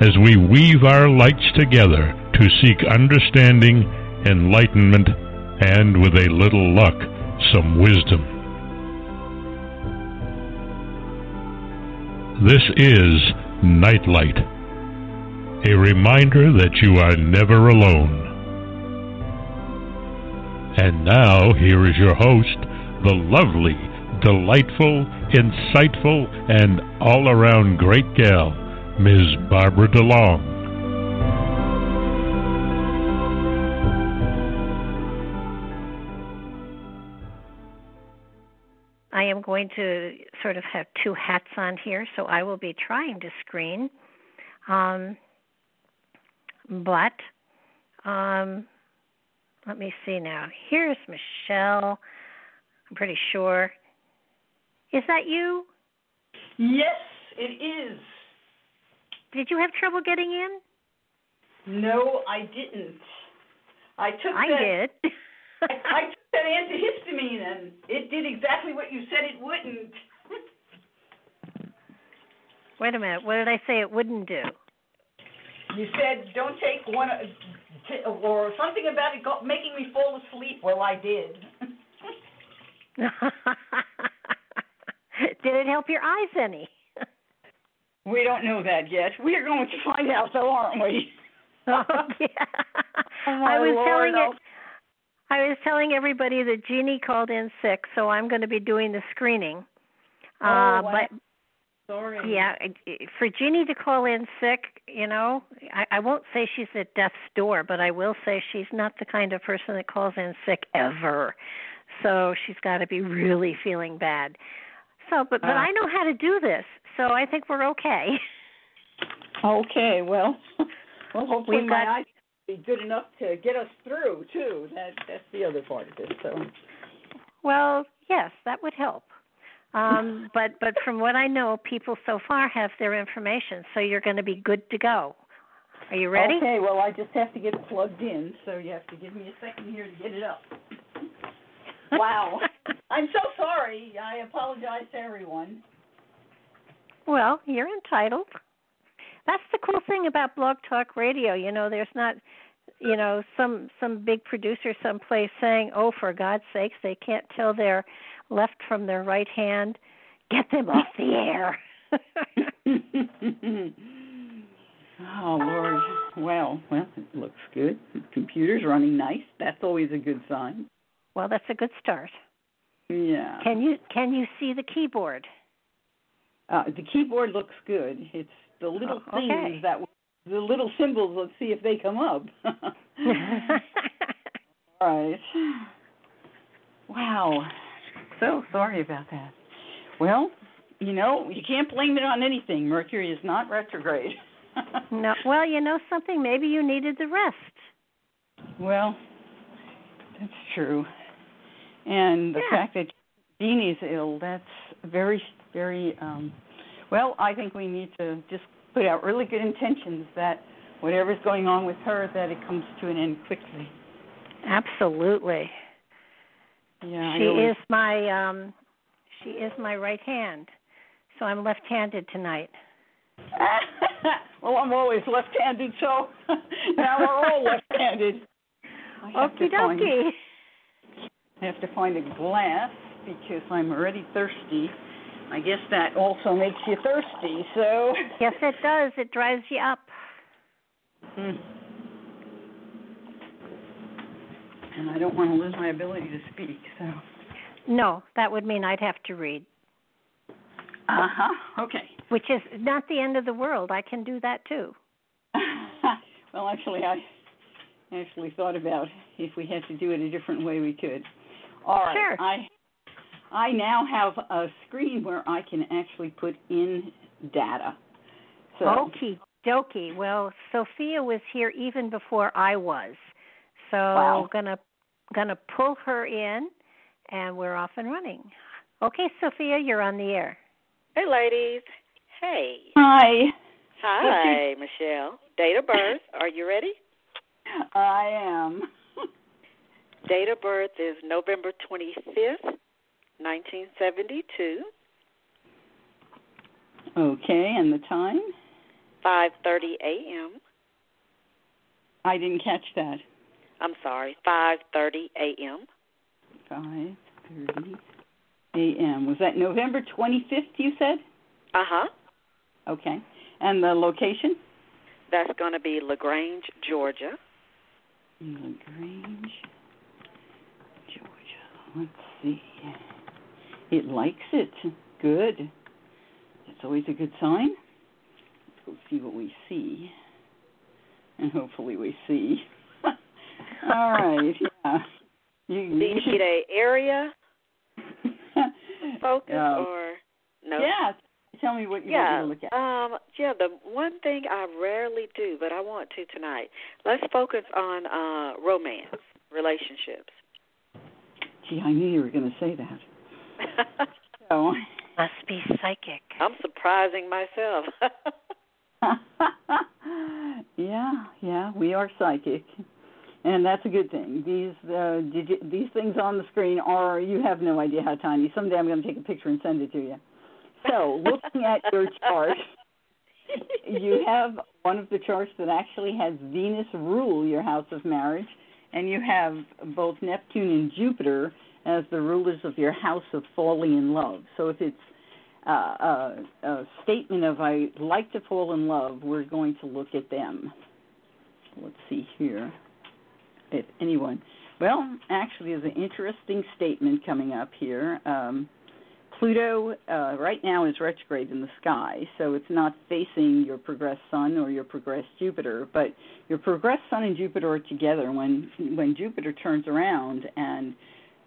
as we weave our lights together to seek understanding, enlightenment, and with a little luck, some wisdom. This is Nightlight, a reminder that you are never alone. And now, here is your host, the lovely, delightful, insightful, and all around great gal, Ms. Barbara DeLong. I am going to sort of have two hats on here, so I will be trying to screen. Um, but um, let me see now. Here's Michelle. I'm pretty sure. Is that you? Yes, it is. Did you have trouble getting in? No, I didn't. I took I that, did. I, I took that antihistamine and it did exactly what you said it wouldn't. Wait a minute. What did I say it wouldn't do? You said don't take one t- or something about it making me fall asleep. Well, I did. did it help your eyes any? We don't know that yet. We are going to find out, though, aren't we? oh, yeah. Oh, I was Lord, telling I'll- it. I was telling everybody that Jeannie called in sick, so I'm going to be doing the screening. Oh, uh, wow. but Sorry. Yeah, I- for Jeannie to call in sick, you know, I, I won't say she's at death's door, but I will say she's not the kind of person that calls in sick ever. So she's got to be really feeling bad. So, but but Uh. I know how to do this, so I think we're okay. Okay. Well, well, hopefully We've my eyes be good enough to get us through too. That that's the other part of it. So. Well, yes, that would help. Um, but but from what I know, people so far have their information, so you're going to be good to go. Are you ready? Okay, well, I just have to get it plugged in, so you have to give me a second here to get it up. Wow. I'm so sorry. I apologize to everyone. Well, you're entitled. That's the cool thing about Blog Talk Radio. You know, there's not, you know, some some big producer someplace saying, "Oh, for God's sakes, they can't tell their left from their right hand. Get them off the air." oh, Lord. Well, well, it looks good. The computer's running nice. That's always a good sign. well, that's a good start. Yeah. Can you can you see the keyboard? Uh, the keyboard looks good. It's the little Oh, okay. things that the little symbols. Let's see if they come up. All right. Wow. So sorry about that. Well, you know, you can't blame it on anything. Mercury is not retrograde. no, well, you know something. Maybe you needed the rest. Well, that's true. And the Yeah. fact that Jeannie's ill, that's very, very, um, well, I think we need to just put out really good intentions that whatever's going on with her, that it comes to an end quickly. Absolutely. Yeah, she is my um she is my right hand. So I'm left-handed tonight. well, I'm always left-handed, so now we're all left-handed. Okie dokie. I have to find a glass because I'm already thirsty. I guess that also makes you thirsty, so. Yes, it does. It drives you up. Mm. And I don't want to lose my ability to speak, so. No, that would mean I'd have to read. Uh huh. Okay. Which is not the end of the world. I can do that too. well, actually, I actually thought about if we had to do it a different way, we could. All right. Sure. I I now have a screen where I can actually put in data. So. Okie dokie. Well, Sophia was here even before I was, so Wow. gonna gonna pull her in, and we're off and running. Okay, Sophia, you're on the air. Hey, ladies. Hey. Hi. Hi, Michelle. Date of birth. Are you ready? I am. Date of birth is November 25th, 1972, Okay, and the time? 5:30 a.m. I didn't catch that. I'm sorry, 5:30 a.m. Five thirty a.m. Was that November twenty fifth? You said. Uh-huh. Okay. And the location? That's going to be LaGrange, Georgia. Lagrange, Georgia. Let's see. It likes it. Good. That's always a good sign. Let's go see what we see. And hopefully we see. All right. Yeah. You, Do you need a area focus Um, or no? Yeah. Tell me what you Yeah, want to look at. um, yeah. The one thing I rarely do, but I want to tonight. Let's focus on uh romance, relationships. Gee, I knew you were going to say that. So. Must be psychic. I'm surprising myself. yeah, yeah, we are psychic, and that's a good thing. These uh, digi- these things on the screen are you have no idea how tiny. Someday I'm going to take a picture and send it to you. So, looking at your chart, you have one of the charts that actually has Venus rule your house of marriage, and you have both Neptune and Jupiter as the rulers of your house of falling in love. So, if it's uh, a, a statement of I like to fall in love, we're going to look at them. Let's see here. If anyone, well, actually, there's an interesting statement coming up here. Um, Pluto uh, right now is retrograde in the sky, so it's not facing your progressed Sun or your progressed Jupiter, but your progressed Sun and Jupiter are together. When when Jupiter turns around and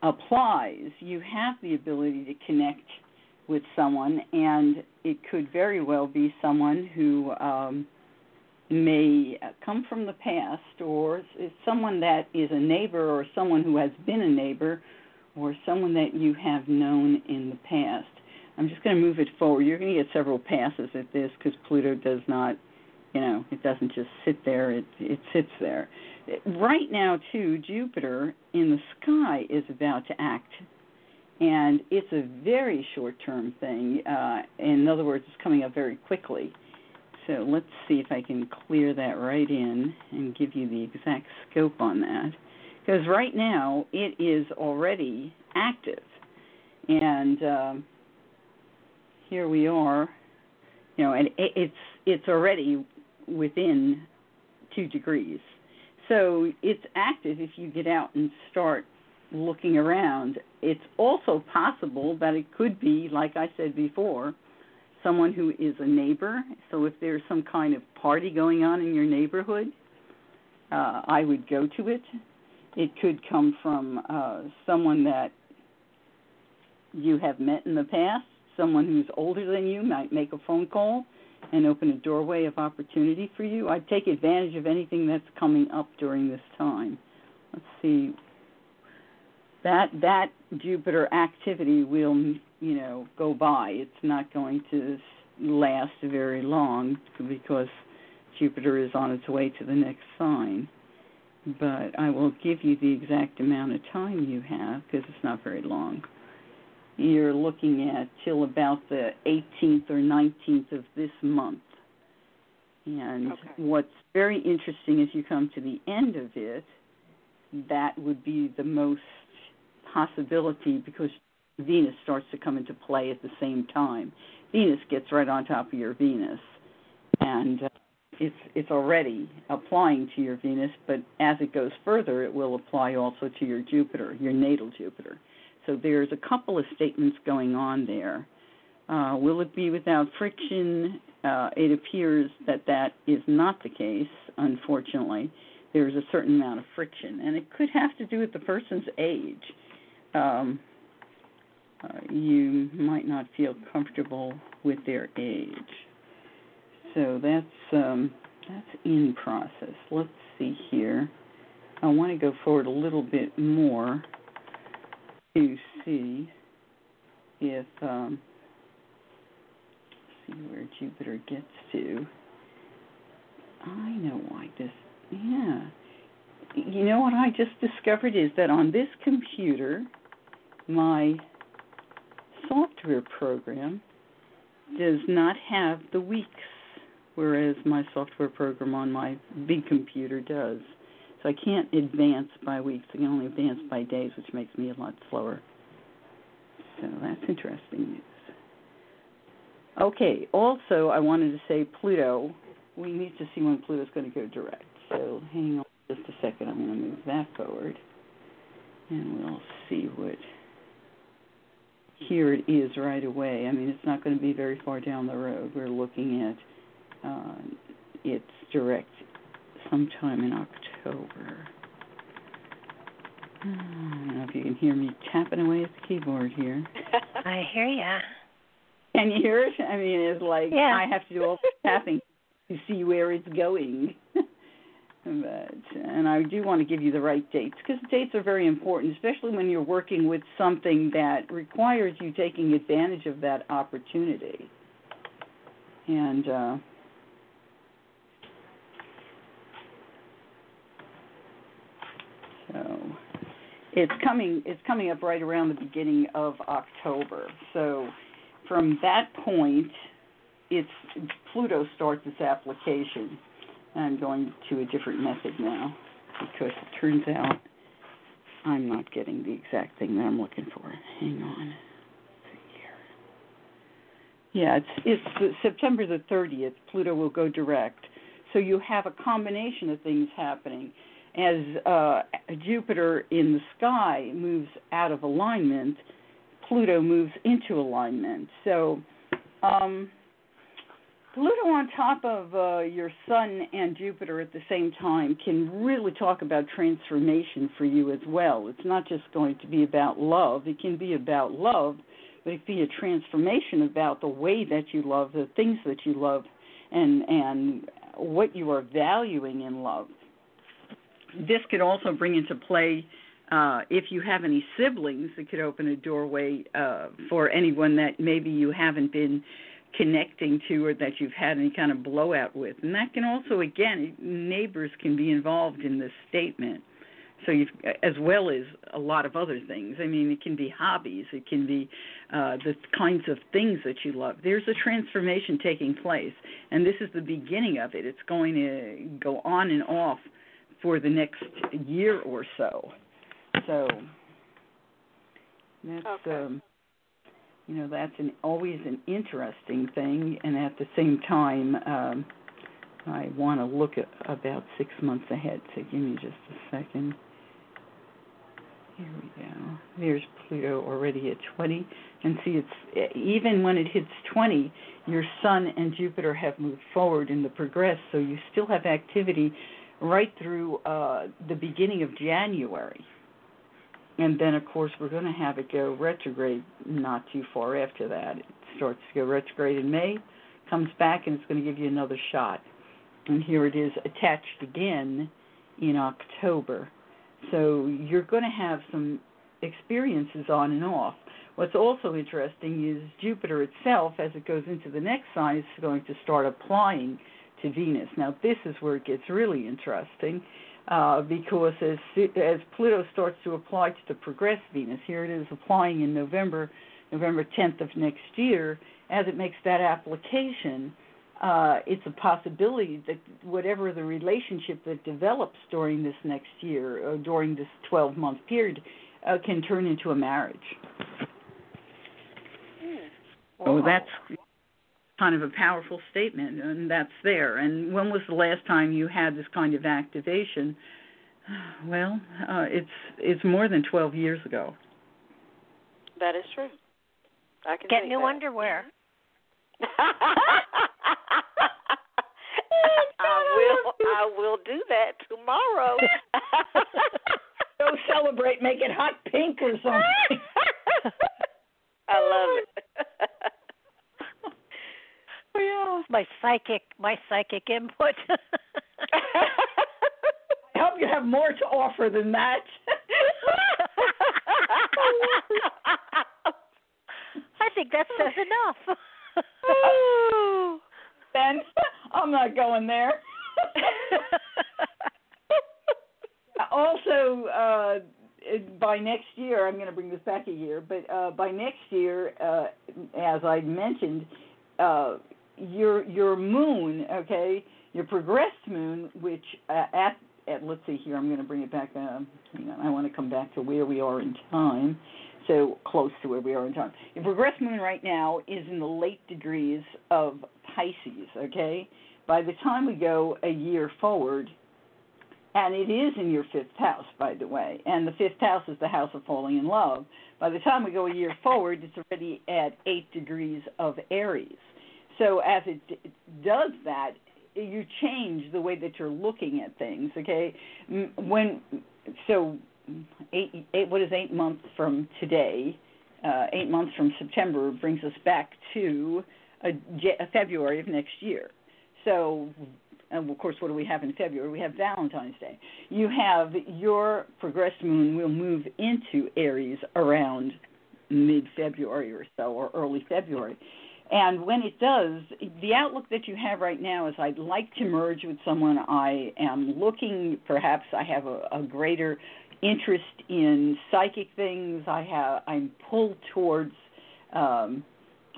applies, you have the ability to connect with someone, and it could very well be someone who um, may come from the past, or someone that is a neighbor, or someone who has been a neighbor, or someone that you have known in the past. I'm just going to move it forward. You're going to get several passes at this because Pluto does not, you know, it doesn't just sit there. It it sits there. Right now, too, Jupiter in the sky is about to act and it's a very short term thing. Uh, in other words, it's coming up very quickly. So let's see if I can clear that right in and give you the exact scope on that. Because right now it is already active, and um, here we are. You know, and it's it's already within two degrees. So it's active if you get out and start looking around. It's also possible that it could be, like I said before, someone who is a neighbor. So if there's some kind of party going on in your neighborhood, uh, I would go to it. It could come from uh, someone that you have met in the past, someone who's older than you might make a phone call and open a doorway of opportunity for you. I'd take advantage of anything that's coming up during this time. Let's see that that Jupiter activity will you know go by. It's not going to last very long because Jupiter is on its way to the next sign. But I will give you the exact amount of time you have because it's not very long. You're looking at till about the 18th or 19th of this month. And Okay. what's very interesting as you come to the end of it, that would be the most possibility because Venus starts to come into play at the same time. Venus gets right on top of your Venus, and uh, it's it's already applying to your Venus, but as it goes further, it will apply also to your Jupiter, your natal Jupiter. So there's a couple of statements going on there. Uh, will it be without friction? Uh, it appears that that is not the case, unfortunately. There's a certain amount of friction, and it could have to do with the person's age. Um, uh, you might not feel comfortable with their age. So that's um, that's in process. Let's see here. I want to go forward a little bit more to see if um, see where Jupiter gets to. I know why this. Yeah. You know what I just discovered is that on this computer, my software program does not have the weeks, whereas my software program on my big computer does. So I can't advance by weeks. I can only advance by days, which makes me a lot slower. So that's interesting news. Okay, also, I wanted to say Pluto. We need to see when Pluto's going to go direct. So hang on just a second. I'm going to move that forward. And we'll see what here it is right away. I mean, it's not going to be very far down the road. We're looking at uh, its direct sometime in October. I don't know if you can hear me tapping away at the keyboard here. I hear ya. Can you hear it? I mean, it's like yeah. I have to do all the tapping to see where it's going. but and I do want to give you the right dates because dates are very important, especially when you're working with something that requires you taking advantage of that opportunity. And uh, so it's coming it's coming up right around the beginning of October. So from that point, it's Pluto starts its application I'm going to a different method now because it turns out I'm not getting the exact thing that I'm looking for. Hang on. Yeah, it's it's September the 30th. Pluto will go direct. So you have a combination of things happening as uh, Jupiter in the sky moves out of alignment. Pluto moves into alignment. So um, Pluto on top of uh, your Sun and Jupiter at the same time can really talk about transformation for you as well. It's not just going to be about love, it can be about love, but it can be a transformation about the way that you love, the things that you love, and, and what you are valuing in love. This could also bring into play. Uh, if you have any siblings, it could open a doorway uh, for anyone that maybe you haven't been connecting to or that you've had any kind of blowout with. And that can also, again, neighbors can be involved in this statement. So you've, as well as a lot of other things. I mean, it can be hobbies, it can be uh, the kinds of things that you love. There's a transformation taking place, and this is the beginning of it. It's going to go on and off for the next year or so. So that's okay. um, you know that's an always an interesting thing and at the same time um I want to look at about 6 months ahead so give me just a second here we go there's Pluto already at 20 and see it's even when it hits 20 your sun and Jupiter have moved forward in the progress so you still have activity right through uh the beginning of January and then of course we're going to have it go retrograde not too far after that. It starts to go retrograde in May, comes back, and it's going to give you another shot. And here it is attached again in October. So you're going to have some experiences on and off. What's also interesting is Jupiter itself, as it goes into the next sign, is going to start applying to Venus. Now, this is where it gets really interesting uh, because as as Pluto starts to apply to the progress Venus, here it is applying in November, November 10th of next year. As it makes that application, uh, it's a possibility that whatever the relationship that develops during this next year, or during this 12 month period, uh, can turn into a marriage. Hmm. Oh, that's kind of a powerful statement, and that's there. And when was the last time you had this kind of activation? Well, uh, it's it's more than 12 years ago. That is true. I can get new that. underwear. I will. I will do that tomorrow. Go celebrate. Make it hot pink or something. I love it. My psychic, my psychic input. I hope you have more to offer than that. I think that says enough. then I'm not going there. also, uh, by next year, I'm going to bring this back a year, but uh, by next year, uh, as I mentioned, uh, your your moon, okay, your progressed moon, which uh, at at let's see here, I'm going to bring it back. Uh, hang on, I want to come back to where we are in time, so close to where we are in time. Your progressed moon right now is in the late degrees of Pisces, okay. By the time we go a year forward, and it is in your fifth house, by the way, and the fifth house is the house of falling in love. By the time we go a year forward, it's already at eight degrees of Aries. So as it d- does that, you change the way that you're looking at things. Okay, when so eight, eight what is eight months from today? Uh, eight months from September brings us back to a, a February of next year. So of course, what do we have in February? We have Valentine's Day. You have your progressed moon will move into Aries around mid February or so, or early February. And when it does, the outlook that you have right now is I'd like to merge with someone. I am looking, perhaps I have a, a greater interest in psychic things. I have I'm pulled towards um,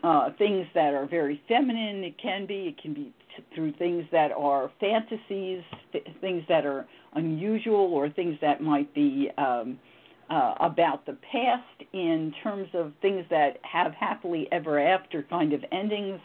uh, things that are very feminine. It can be. It can be t- through things that are fantasies, th- things that are unusual, or things that might be. Um, uh, about the past in terms of things that have happily ever after kind of endings.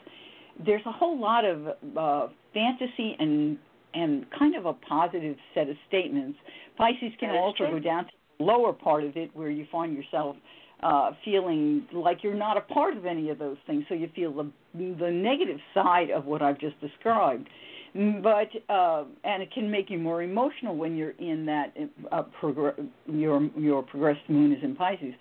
There's a whole lot of uh, fantasy and and kind of a positive set of statements. Pisces can also true. go down to the lower part of it where you find yourself uh, feeling like you're not a part of any of those things, so you feel the the negative side of what I've just described but uh, and it can make you more emotional when you're in that uh, progr- your your progressed moon is in Pisces.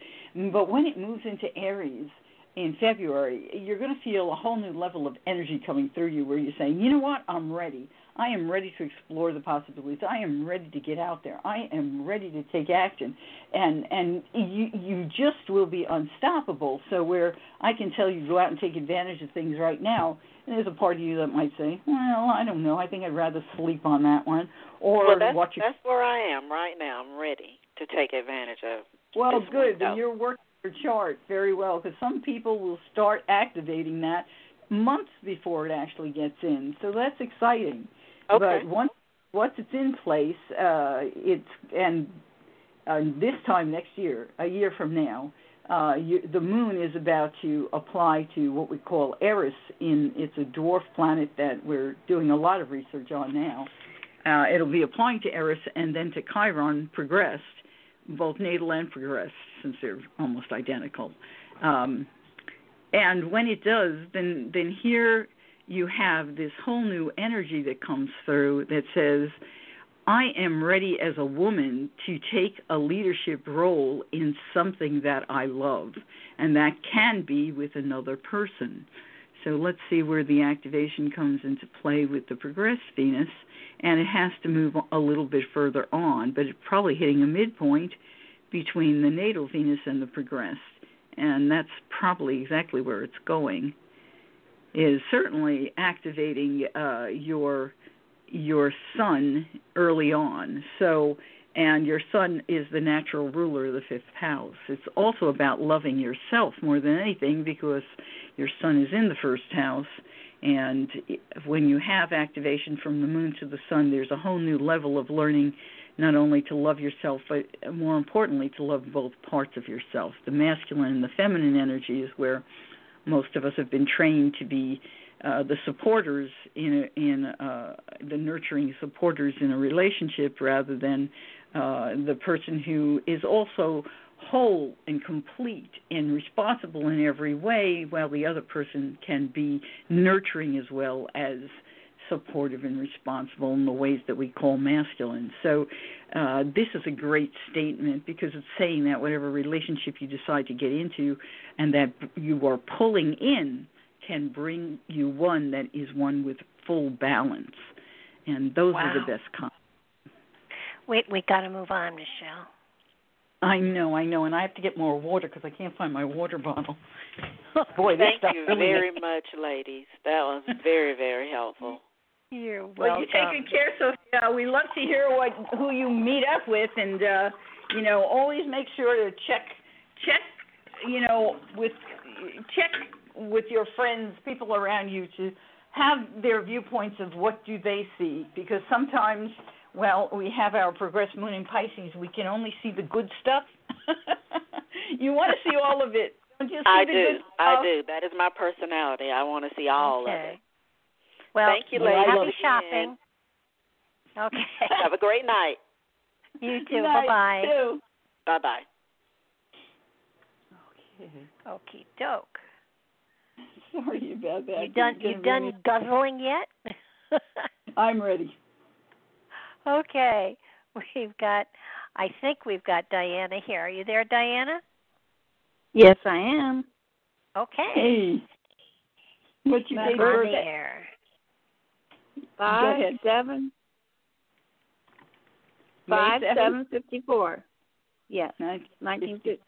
But when it moves into Aries in February, you're going to feel a whole new level of energy coming through you, where you're saying, you know what, I'm ready. I am ready to explore the possibilities. I am ready to get out there. I am ready to take action, and and you you just will be unstoppable. So where I can tell you go out and take advantage of things right now, and there's a part of you that might say, well, I don't know. I think I'd rather sleep on that one, or well, that's, watch. Your... That's where I am right now. I'm ready to take advantage of. Well, good. Then you're working your chart very well because some people will start activating that months before it actually gets in. So that's exciting. Okay. But once once it's in place, uh, it's and uh, this time next year, a year from now, uh, you, the moon is about to apply to what we call Eris. In it's a dwarf planet that we're doing a lot of research on now. Uh, it'll be applying to Eris and then to Chiron progressed, both natal and progressed, since they're almost identical. Um, and when it does, then then here you have this whole new energy that comes through that says, I am ready as a woman to take a leadership role in something that I love, and that can be with another person. So let's see where the activation comes into play with the progressed Venus, and it has to move a little bit further on, but it's probably hitting a midpoint between the natal Venus and the progressed, and that's probably exactly where it's going. Is certainly activating uh, your your sun early on. So, and your sun is the natural ruler of the fifth house. It's also about loving yourself more than anything because your sun is in the first house. And when you have activation from the moon to the sun, there's a whole new level of learning not only to love yourself, but more importantly, to love both parts of yourself. The masculine and the feminine energy is where most of us have been trained to be uh, the supporters in a, in uh, the nurturing supporters in a relationship rather than uh, the person who is also whole and complete and responsible in every way, while the other person can be nurturing as well as supportive and responsible in the ways that we call masculine. So, uh, this is a great statement because it's saying that whatever relationship you decide to get into and that you are pulling in can bring you one that is one with full balance. And those wow. are the best kinds. Wait, we got to move on, Michelle. I know, I know, and I have to get more water because I can't find my water bottle. Boy, thank you really very much, ladies. That was very, very helpful. You're welcome. Well, you take good care, Sophia. We love to hear what who you meet up with, and uh, you know, always make sure to check check, you know, with check with your friends, people around you, to have their viewpoints of what do they see, because sometimes, well, we have our progressed moon in Pisces, we can only see the good stuff. you want to see all of it. Don't you see I the do. Good stuff? I do. That is my personality. I want to see all okay. of it. Well, Thank you, ladies. happy again. shopping. Okay. Have a great night. You too. Night, Bye bye. too. Bye bye. Okay. Okie doke. Sorry about that. You done? You're You gonna done guzzling yet? I'm ready. okay. We've got. I think we've got Diana here. Are you there, Diana? Yes, I am. Okay. Hey. What's your You're date of on birth? The air. Five ahead. seven five seven fifty four. Yes, Nineteen nineteen fifty. fifty.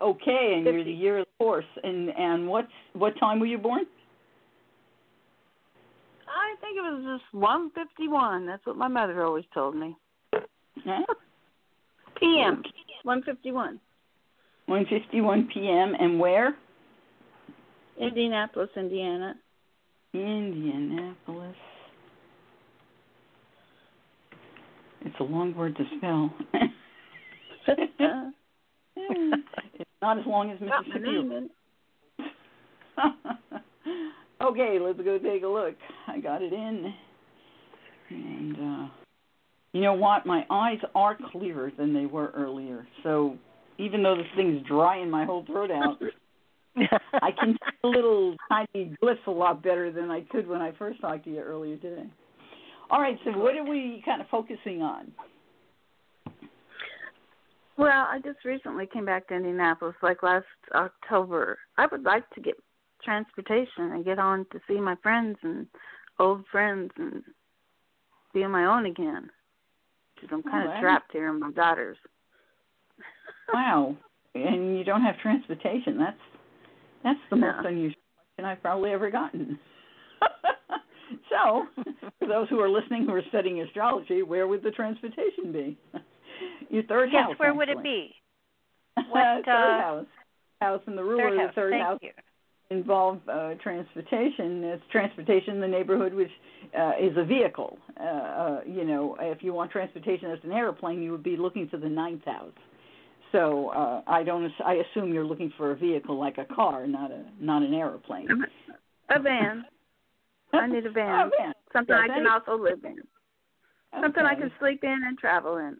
Okay, and you're the year of the horse. And and what's what time were you born? I think it was just one fifty one. That's what my mother always told me. Huh? PM. One fifty one. One fifty one p.m. And where? Indianapolis, Indiana. Indianapolis. It's a long word to spell. it's not as long as Mississippi. okay, let's go take a look. I got it in. And uh you know what? My eyes are clearer than they were earlier. So even though this thing's drying my whole throat out, I can see a little tiny glyphs a lot better than I could when I first talked to you earlier today. All right, so what are we kind of focusing on? Well, I just recently came back to Indianapolis, like last October. I would like to get transportation and get on to see my friends and old friends and be on my own again. Because I'm kind of trapped here in my daughter's. Wow. And you don't have transportation. That's that's the most No. unusual question I've probably ever gotten. so, for those who are listening who are studying astrology, where would the transportation be? Your third yes. house. Where would it actually. be? third What, uh, house. House and the ruler Third of the third Thank house you. involve uh, transportation. It's transportation in the neighborhood, which uh, is a vehicle. Uh, uh, you know, if you want transportation as an airplane, you would be looking to the ninth house. So uh, I don't. I assume you're looking for a vehicle like a car, not a not an airplane. A van. I need a van. Oh, van. Something Yes, I can any- also live in. Something I can sleep in and travel in.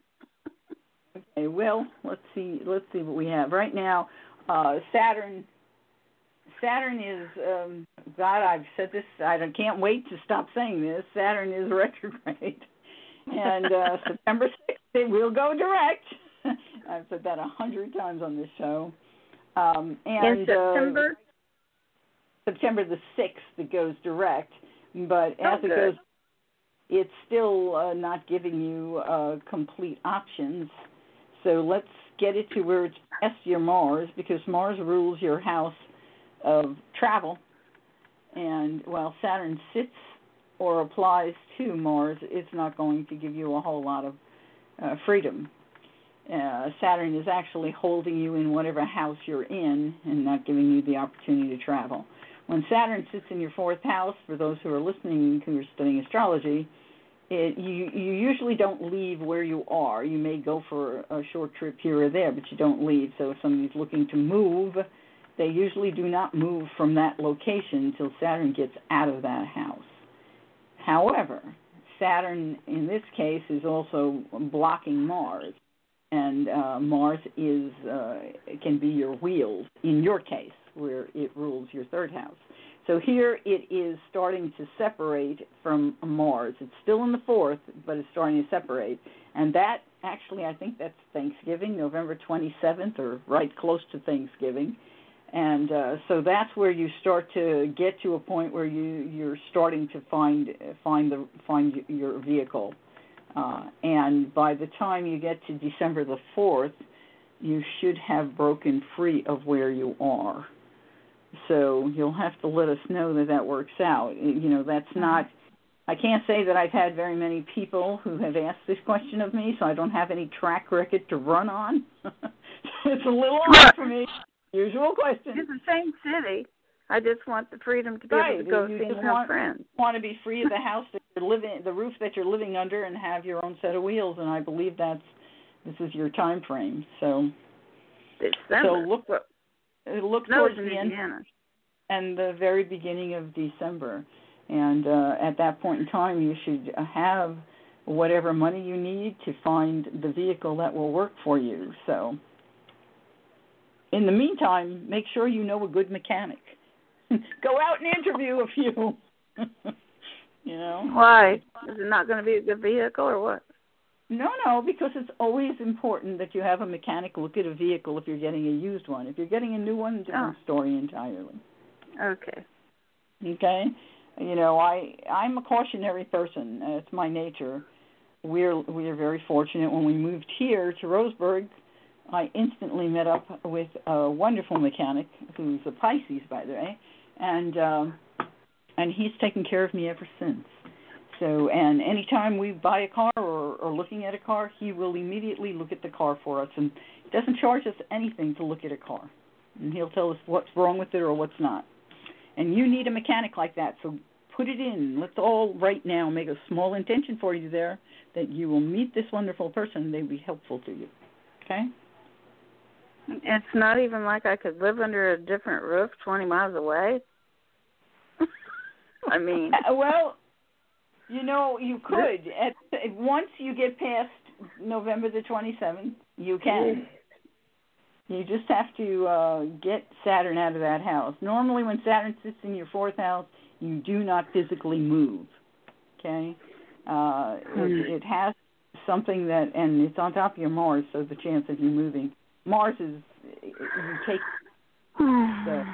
Okay, well, let's see. Let's see what we have right now. Uh, Saturn. Saturn is. Um, God, I've said this. I can't wait to stop saying this. Saturn is retrograde, and uh, September sixth it will go direct. I've said that a hundred times on this show. Um, and in September. Uh, September the sixth, it goes direct. But Oh, as it goes it's still uh, not giving you uh, complete options. So let's get it to where it's past your Mars because Mars rules your house of travel. And while Saturn sits or applies to Mars, it's not going to give you a whole lot of uh, freedom. Uh, Saturn is actually holding you in whatever house you're in and not giving you the opportunity to travel. When Saturn sits in your fourth house, for those who are listening who are studying astrology, it, you you usually don't leave where you are. You may go for a short trip here or there, but you don't leave. So if somebody's looking to move, they usually do not move from that location until Saturn gets out of that house. However, Saturn in this case is also blocking Mars, and uh, Mars is uh, can be your wheels in your case, where it rules your third house. So here it is starting to separate from Mars. It's still in the fourth, but it's starting to separate. And that actually, I think that's Thanksgiving, November 27th, or right close to Thanksgiving. And uh, so that's where you start to get to a point where you you're starting to find find the find your vehicle. Uh, and by the time you get to December the 4th, you should have broken free of where you are. So you'll have to let us know that that works out. You know, that's mm-hmm. not. I can't say that I've had very many people who have asked this question of me, so I don't have any track record to run on. it's a little hard for me. Usual question. It's the same city. I just want the freedom to be right. able to go you see my friends. Want to be free of the house that you're living, the roof that you're living under, and have your own set of wheels. And I believe that's this is your time frame. So, December. so look, look no, towards the Indiana. end and the very beginning of December. And uh, at that point in time, you should have whatever money you need to find the vehicle that will work for you. So, in the meantime, make sure you know a good mechanic. Go out and interview a few. you know. Why? Is it not going to be a good vehicle or what? No, no, because it's always important that you have a mechanic look at a vehicle if you're getting a used one. If you're getting a new one, different oh. story entirely. Okay. Okay. You know, I I'm a cautionary person. It's my nature. We're we are very fortunate when we moved here to Roseburg. I instantly met up with a wonderful mechanic who's a Pisces, by the way, and um, and he's taken care of me ever since. So, and anytime we buy a car or, or looking at a car, he will immediately look at the car for us, and doesn't charge us anything to look at a car, and he'll tell us what's wrong with it or what's not. And you need a mechanic like that. So put it in. Let's all right now make a small intention for you there that you will meet this wonderful person and they'll be helpful to you. Okay? It's not even like I could live under a different roof 20 miles away. I mean, well, you know, you could. At once you get past November the 27th, you can. You just have to uh, get Saturn out of that house. Normally, when Saturn sits in your fourth house, you do not physically move. Okay, uh, it, hmm. it has something that, and it's on top of your Mars, so the chance of you moving. Mars is you take. the,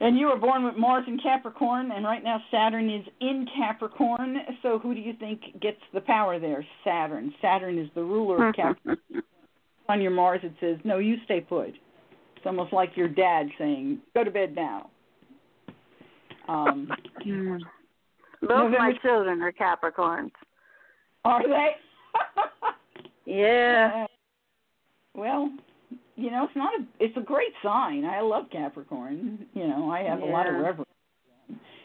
and you were born with Mars in Capricorn, and right now Saturn is in Capricorn. So who do you think gets the power there? Saturn. Saturn is the ruler of Capricorn on your Mars it says, "No, you stay put." It's almost like your dad saying, "Go to bed now." Um. Both November... my children are Capricorns. Are they? yeah. Well, you know, it's not a. It's a great sign. I love Capricorn. You know, I have yeah. a lot of reverence.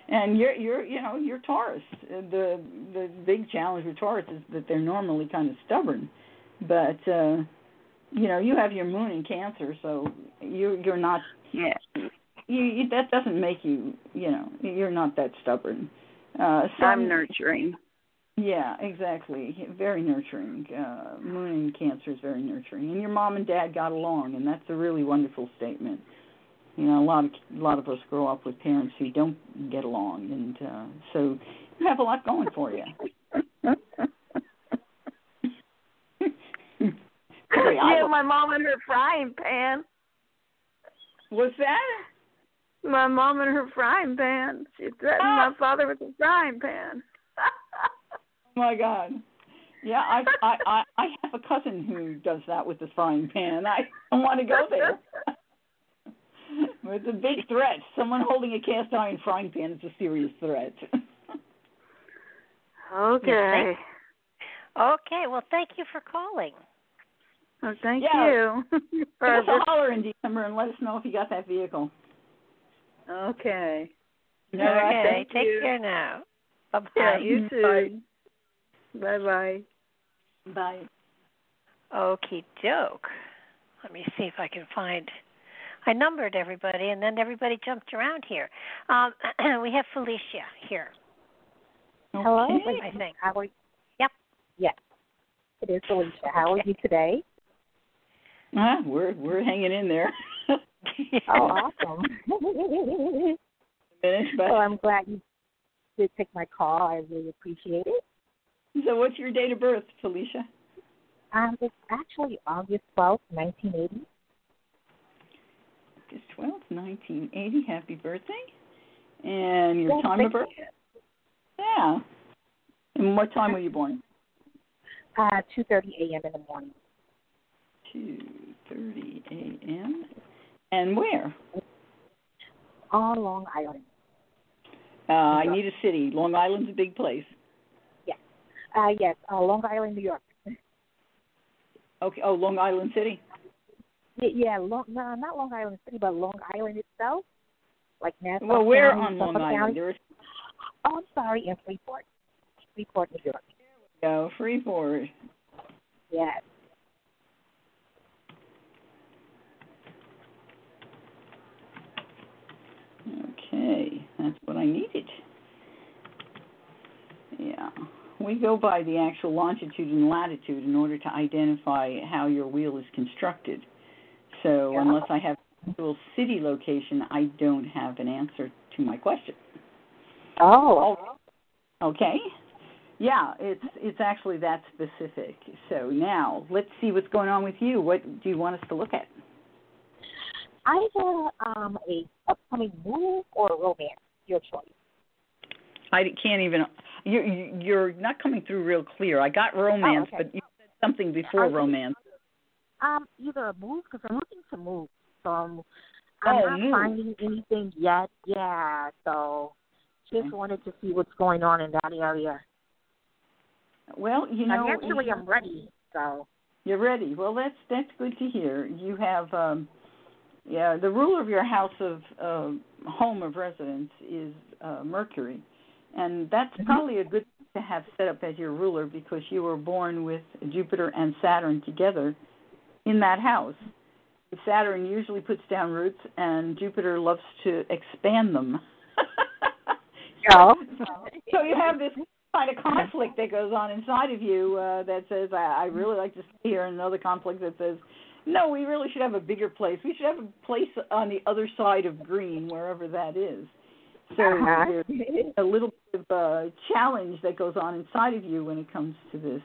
And you're you're you know you're Taurus. The the big challenge with Taurus is that they're normally kind of stubborn, but uh you know you have your moon in cancer so you you're not yeah you, you that doesn't make you you know you're not that stubborn uh some, i'm nurturing yeah exactly very nurturing uh moon in cancer is very nurturing and your mom and dad got along and that's a really wonderful statement you know a lot of a lot of us grow up with parents who don't get along and uh so you have a lot going for you yeah, my mom and her frying pan. What's that? My mom and her frying pan. She threatened ah. my father with a frying pan. Oh my God. Yeah, I I I I have a cousin who does that with the frying pan. I don't want to go there. it's a big threat. Someone holding a cast iron frying pan is a serious threat. okay. Okay. Well, thank you for calling. Oh, thank yeah. you. Give us a holler in December and let us know if you got that vehicle. Okay. All right. Take you. care now. Bye bye. Yeah, you too. Bye bye. Bye. Bye. Okie doke. Let me see if I can find I numbered everybody, and then everybody jumped around here. Um, we have Felicia here. Hello, Okay. I think. How are you? Yep. Yes, it is Felicia. How are you today? Ah, we're we're hanging in there. Oh, awesome. Minutes, but well, I'm glad you did take my call. I really appreciate it. So what's your date of birth, Felicia? Um, it's actually August twelfth, 1980. August twelfth, nineteen eighty. Happy birthday! And your Yes, time of birth? Yeah. And what time were you born? Uh, 2:30 a.m. in the morning. Two thirty a.m. And where? On Long Island. Uh, I need a city. Long Island's a big place. Uh, yes, uh, Long Island, New York. Okay. Oh, Long Island City. Yeah, Long, no, not Long Island City, but Long Island itself, like Nassau Well, where County, on Long Island? County. Oh, I'm sorry, in Freeport, Freeport, New York. go Freeport. Yes. Okay, that's what I needed. Yeah. We go by the actual longitude and latitude in order to identify how your wheel is constructed. So Yeah. unless I have a actual city location, I don't have an answer to my question. Oh, Okay? Yeah, it's it's actually that specific. So now let's see what's going on with you. What do you want us to look at? I have um, a upcoming move or a romance. Your choice. I can't even. You're you're not coming through real clear. I got romance, Oh, okay. but you said something before romance. Um, either a move because I'm looking to move. So I'm, I'm Oh, not move. finding anything yet. Yeah. So just Okay. wanted to see what's going on in that area. Well, you know, Financially, I'm ready. So. you're ready. Well, that's that's good to hear. You have, um, yeah, the ruler of your house of uh, home of residence is uh, Mercury, and that's Mhm. probably a good thing to have set up as your ruler because you were born with Jupiter and Saturn together in that house. Saturn usually puts down roots, and Jupiter loves to expand them. Oh. so you have this kind of conflict that goes on inside of you uh, that says, I, I really like to stay here, and another conflict that says, no, we really should have a bigger place. We should have a place on the other side of green, wherever that is. So Uh-huh. there's a little bit of a challenge that goes on inside of you when it comes to this.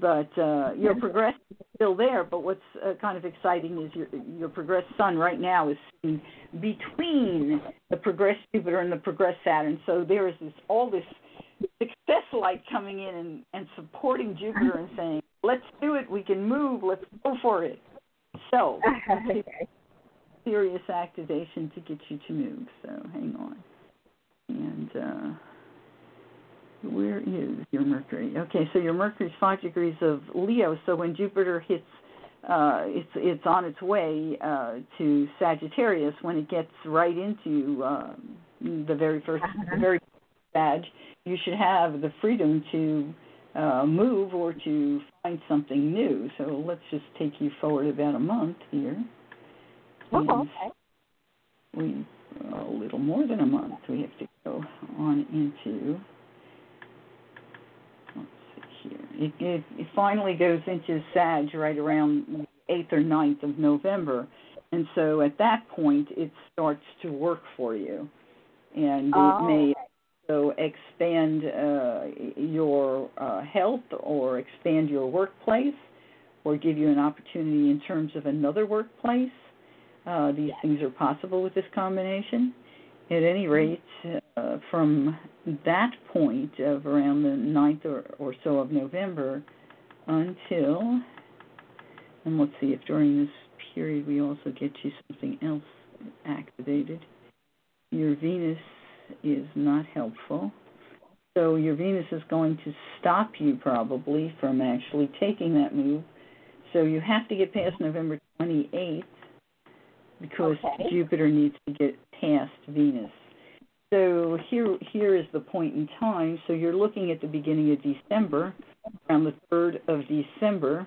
But uh, your progress is still there. But what's uh, kind of exciting is your your progress sun right now is sitting between the progress Jupiter and the progress Saturn. So there is this all this success light coming in and, and supporting Jupiter and saying, "Let's do it. We can move. Let's go for it." So okay. serious activation to get you to move. So hang on. And uh, where is your Mercury? Okay, so your Mercury's five degrees of Leo. So when Jupiter hits, uh, it's it's on its way uh, to Sagittarius. When it gets right into uh, the very 1st Uh-huh. the very Sag, you should have the freedom to uh, move or to find something new. So let's just take you forward about a month here. Oh, okay. We a little more than a month. We have to go on into. Let's see here. It, it, it finally goes into Sag right around the eighth or 9th of November, and so at that point it starts to work for you, and Oh, it may also expand uh, your uh, health or expand your workplace, or give you an opportunity in terms of another workplace. Uh, these things are possible with this combination. At any rate, uh, from that point of around the 9th or, or so of November until, and let's see if during this period we also get you something else activated. Your Venus is not helpful. So your Venus is going to stop you probably from actually taking that move. So you have to get past November 28th because Okay. Jupiter needs to get past Venus. So here here is the point in time. So you're looking at the beginning of December, around the third of December.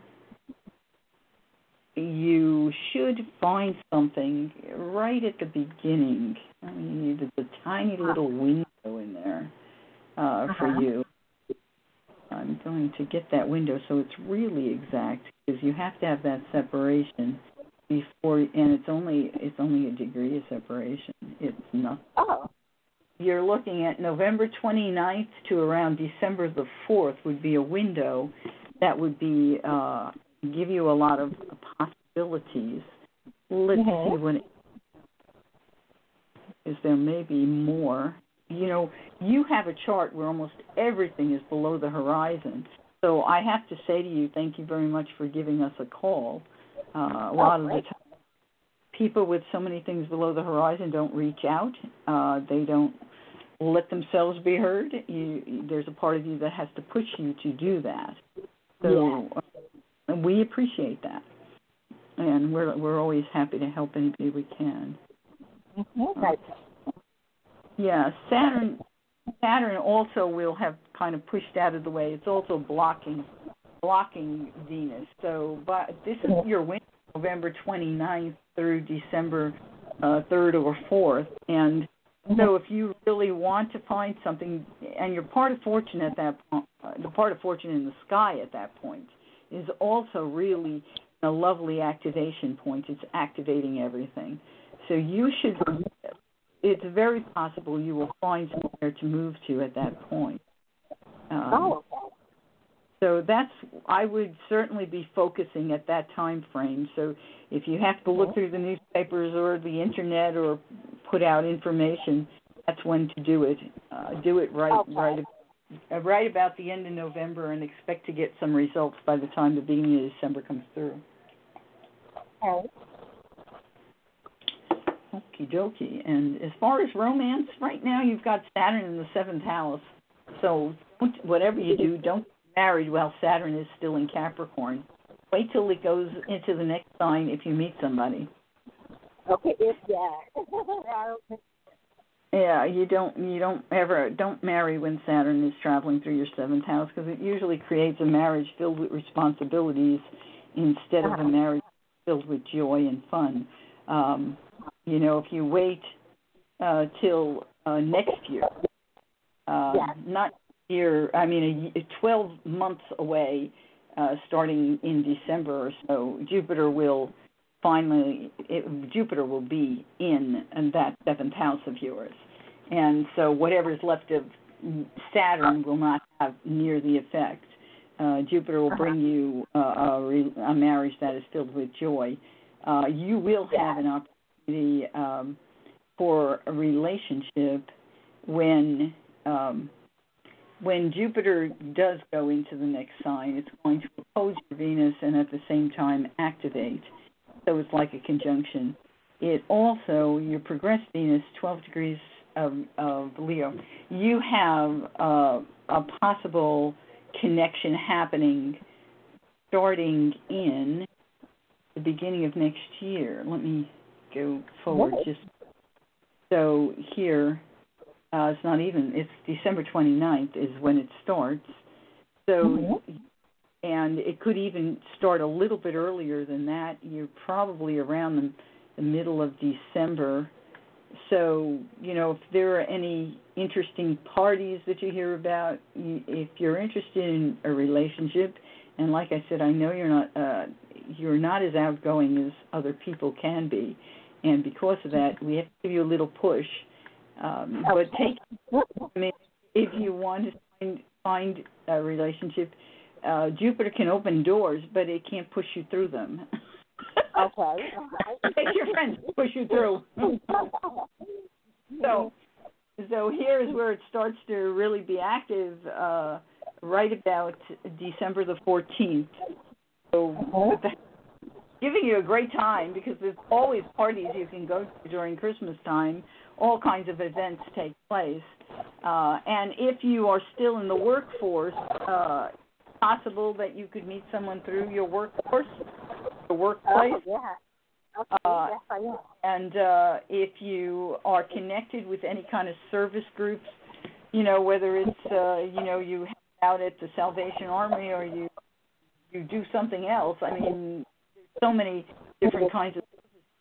you should find something right at the beginning. I mean, there's a tiny little window in there uh, uh-huh. for you. I'm going to get that window so it's really exact because you have to have that separation before, and it's only it's only a degree of separation. It's not. Oh. You're looking at November 29th to around December the 4th would be a window that would be uh, give you a lot of possibilities. Let's Mhm. see what is there may be more. You know, you have a chart where almost everything is below the horizon. So I have to say to you, thank you very much for giving us a call. Uh, a lot of the time, people with so many things below the horizon don't reach out. Uh, they don't let themselves be heard. You, there's a part of you that has to push you to do that. So uh, we appreciate that, and we're we're always happy to help anybody we can. Mm-hmm. Right. Yeah, Saturn Saturn also will have kind of pushed out of the way. It's also blocking blocking Venus. So but this is your window November 29th through December uh, 3rd or 4th and so if you really want to find something and you're part of fortune at that point uh, the part of fortune in the sky at that point is also really a lovely activation point. It's activating everything. So you should it's very possible you will find somewhere to move to at that point. Um, Oh. So that's I would certainly be focusing at that time frame. So if you have to look through the newspapers or the internet or put out information, that's when to do it. Uh, do it right Okay. right uh, right about the end of November and expect to get some results by the time the beginning of December comes through. Okay. Okie dokie. And as far as romance, right now you've got Saturn in the seventh house. So whatever you do, don't married while Saturn is still in Capricorn. Wait till it goes into the next sign if you meet somebody. Okay. If that. Yeah, you don't you don't ever don't marry when Saturn is traveling through your seventh house because it usually creates a marriage filled with responsibilities instead of a Uh-huh. marriage filled with joy and fun. Um, you know, if you wait uh, till uh, next year, uh, Yeah. not year, I mean, a, y- 12 months away, uh, starting in December or so, Jupiter will finally, it, Jupiter will be in, in that seventh house of yours. And so whatever's left of Saturn will not have near the effect. Uh, Jupiter will bring you uh, a, re- a marriage that is filled with joy. Uh, you will have an opportunity um, for a relationship when um, when Jupiter does go into the next sign. It's going to oppose your Venus and at the same time activate. So it's like a conjunction. It also your progressed Venus, 12 degrees of, of Leo. You have uh, a possible connection happening starting in the beginning of next year. Let me go forward just so here uh, it's not even it's December 29th is when it starts. So Mhm. and it could even start a little bit earlier than that. You're probably around the, the middle of December. So, you know, if there are any interesting parties that you hear about, you, if you're interested in a relationship, and like I said, I know you're not uh, you're not as outgoing as other people can be, and because of that, we have to give you a little push. Um, But take I mean, if you want to find find a relationship, uh, Jupiter can open doors, but it can't push you through them. Okay. Take your friends push you through. so, so here is where it starts to really be active. Uh, right about December the 14th. So, that's giving you a great time because there's always parties you can go to during Christmas time. All kinds of events take place. Uh, and if you are still in the workforce, uh, possible that you could meet someone through your workforce, your workplace. Oh, yeah. Okay. Uh, yes, I am. And uh, if you are connected with any kind of service groups, you know whether it's uh, you know you help out at the Salvation Army or you you do something else. I mean, so many different kinds of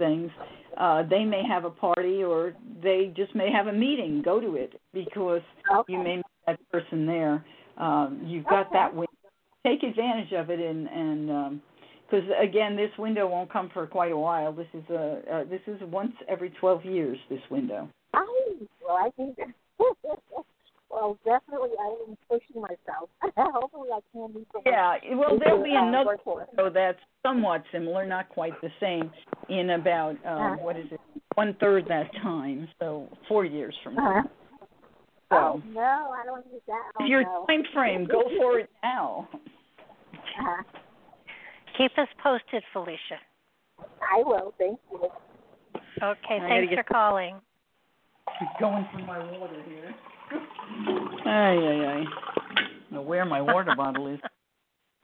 things. Uh, they may have a party, or they just may have a meeting. Go to it because Okay. you may meet that person there. Um, you've got Okay. that window. Take advantage of it, and and because again, this window won't come for quite a while. This is a uh, this is once every 12 years. This window. Oh, well, I think. well, definitely, I am pushing myself. Hopefully, I can do some. Yeah, well, there'll be uh, another work for it. window that's somewhat similar, not quite the same, in about uh, Uh-huh. what is it, one third that time. So four years from now. Uh-huh. So Oh no, I don't need that. Oh, if your no. time frame, go for it now. Uh-huh. Keep us posted, Felicia. I will. Thank you. Okay, I thanks for calling. I'm going for my water here. Ay, ay, ay. Know where my water bottle is.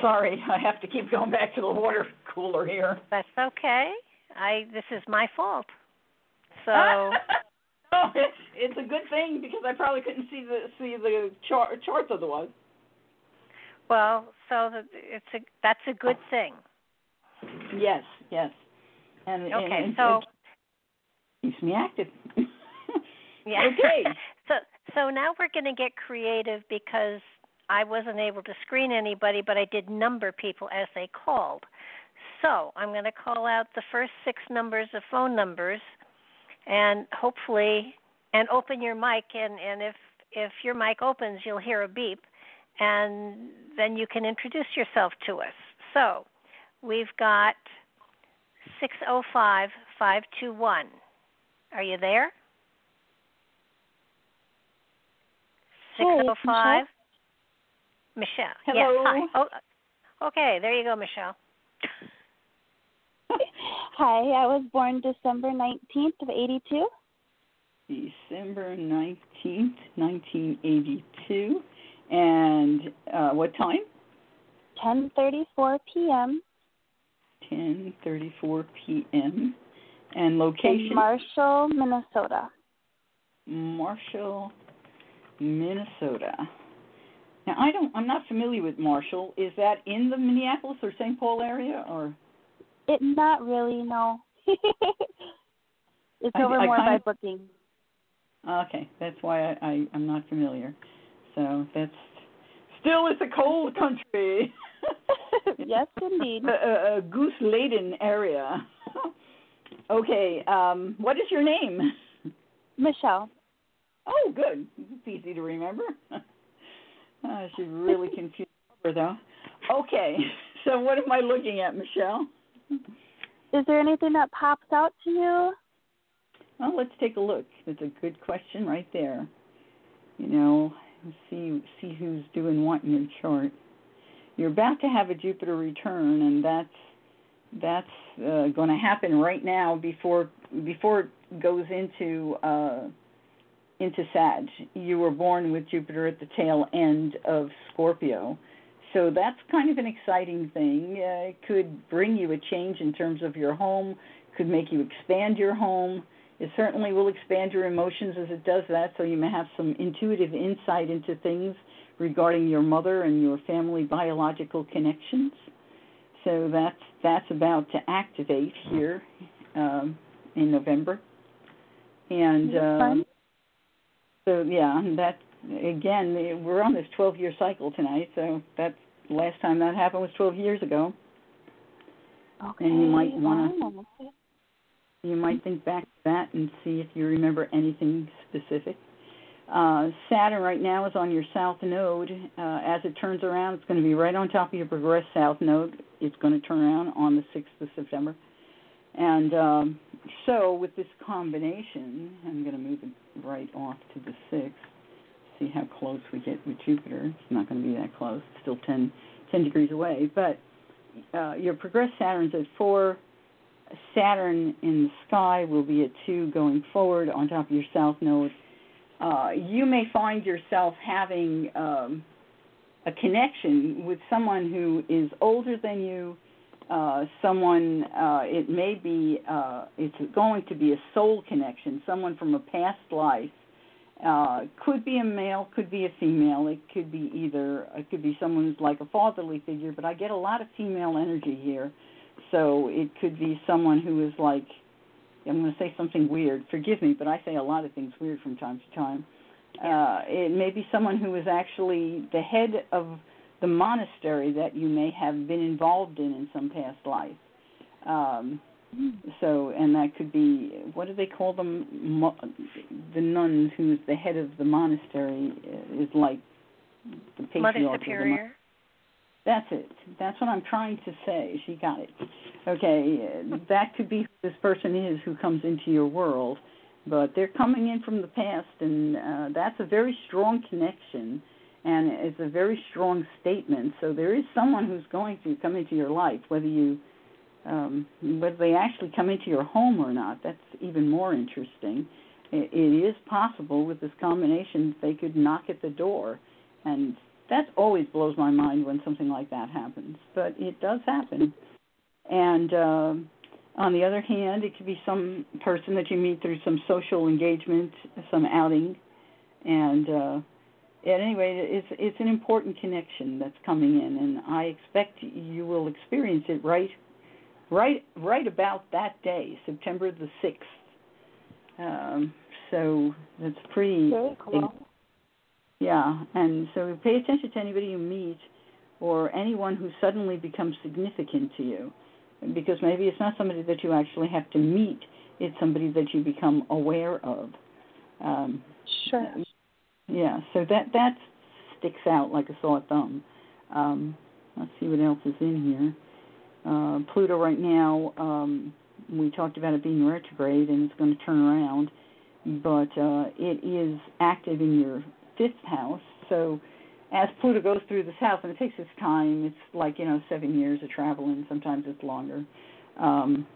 Sorry, I have to keep going back to the water cooler here. That's okay. I this is my fault. So oh, it's it's a good thing because I probably couldn't see the see the chart charts otherwise. well, so the, it's a that's a good thing. Yes, yes. And and- Okay, and so it keeps me active. yeah. Okay. so so now we're going to get creative because I wasn't able to screen anybody, but I did number people as they called. So I'm going to call out the first six numbers of phone numbers, and hopefully, and open your mic. And and if if your mic opens, you'll hear a beep, and then you can introduce yourself to us. So we've got six zero five five two one. Are you there? Six Hey, zero five. Michelle. Hello. Yes. Hi. Oh, okay. There you go, Michelle. Hi, I was born December 19th of 82. December nineteenth, nineteen eighty-two, and uh, what time? 10:34 p.m. Ten thirty-four p.m. And location? in location? Marshall, Minnesota. Marshall, Minnesota. Now I don't. I'm not familiar with Marshall. Is that in the Minneapolis or St. Paul area, or? It not really no. it's over I more kind by of- booking. Okay, that's why I, I I'm not familiar. So that's still it's a cold country. yes, indeed. a, a, a goose laden area. okay, um, what is your name? Michelle. Oh, good. It's easy to remember. uh, she really confused her though. Okay, so what am I looking at, Michelle? Is there anything that pops out to you? Well, let's take a look. That's a good question right there. You know, see see who's doing what in your chart. You're about to have a Jupiter return, and that's that's uh, going to happen right now before before it goes into uh, into Sag. You were born with Jupiter at the tail end of Scorpio, so that's kind of an exciting thing. Uh, it could bring you a change in terms of your home. Could make you expand your home. It certainly will expand your emotions as it does that, so you may have some intuitive insight into things regarding your mother and your family biological connections. So that's that's about to activate here um, in November, and um, so yeah, that again we're on this 12-year cycle tonight. So that's last time that happened was 12 years ago. Okay. And you might wanna- Oh. You might think back to that and see if you remember anything specific. Uh, Saturn right now is on your south node. Uh, as it turns around, it's going to be right on top of your progressed south node. It's going to turn around on the 6th of September. And um, so, with this combination, I'm going to move it right off to the 6th, see how close we get with Jupiter. It's not going to be that close, it's still 10, 10 degrees away. But uh, your progressed Saturn's at 4. Saturn in the sky will be at 2 going forward on top of your south node uh, you may find yourself having um, a connection with someone who is older than you. Uh, someone, uh, it may be, uh, it's going to be a soul connection, someone from a past life. Uh, could be a male, could be a female. It could be either. It could be someone who's like a fatherly figure, but I get a lot of female energy here. So it could be someone who is like, I'm going to say something weird. Forgive me, but I say a lot of things weird from time to time. Uh, it may be someone who is actually the head of the monastery that you may have been involved in in some past life. Um, so, and that could be what do they call them? Mo- the nuns who's the head of the monastery is like the patriarch Mother of the mon- Superior. that's it. That's what I'm trying to say. She got it. Okay, uh, that could be who this person is who comes into your world, but they're coming in from the past, and uh, that's a very strong connection, and it's a very strong statement. So there is someone who's going to come into your life, whether you, um, whether they actually come into your home or not. That's even more interesting. It, it is possible with this combination they could knock at the door, and that always blows my mind when something like that happens, but it does happen. And uh, on the other hand, it could be some person that you meet through some social engagement, some outing, and uh, at any rate, it's it's an important connection that's coming in, and I expect you will experience it right, right, right about that day, September the sixth. Um, so that's pretty Very cool. yeah, and so pay attention to anybody you meet or anyone who suddenly becomes significant to you. Because maybe it's not somebody that you actually have to meet, it's somebody that you become aware of. Um, Sure. Yeah, so that that sticks out like a sore thumb. Um, let's see what else is in here. Uh, Pluto right now, um, we talked about it being retrograde and it's going to turn around, but uh, it is active in your fifth house. So as Pluto goes through this house, and it takes its time, it's like, you know, seven years of traveling, sometimes it's longer. Um,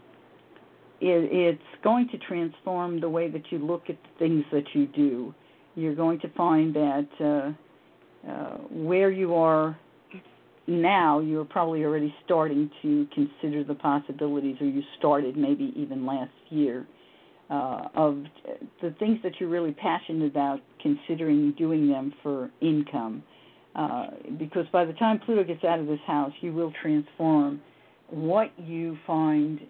it, it's going to transform the way that you look at the things that you do. You're going to find that uh, uh, where you are now, you're probably already starting to consider the possibilities, or you started maybe even last year, uh, of the things that you're really passionate about, considering doing them for income. Uh, because by the time Pluto gets out of this house, you will transform what you find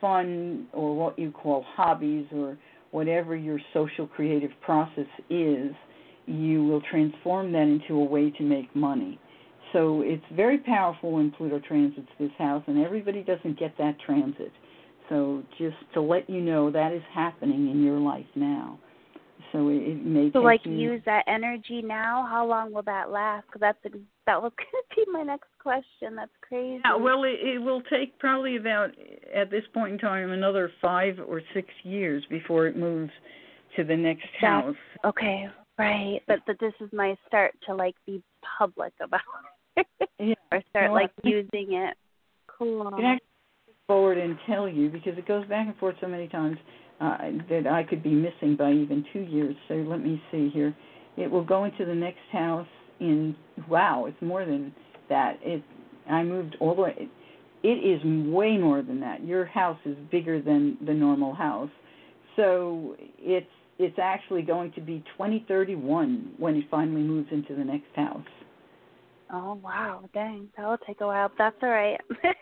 fun or what you call hobbies or whatever your social creative process is, you will transform that into a way to make money. So it's very powerful when Pluto transits this house, and everybody doesn't get that transit. So just to let you know, that is happening in your life now. So it, it may So take like you, use that energy now. How long will that last? Because that's ex- that was going to be my next question. That's crazy. Yeah, well, it, it will take probably about at this point in time another five or six years before it moves to the next That's- house. Okay, right. But but this is my start to like be public about it. Yeah, or start know like what? using it. Cool. I can actually forward and tell you because it goes back and forth so many times uh, that I could be missing by even two years. So let me see here. It will go into the next house in wow, it's more than that. It I moved all the way. It is way more than that. Your house is bigger than the normal house, so it's it's actually going to be 2031 when it finally moves into the next house. Oh wow, dang, that'll take a while. But that's all right.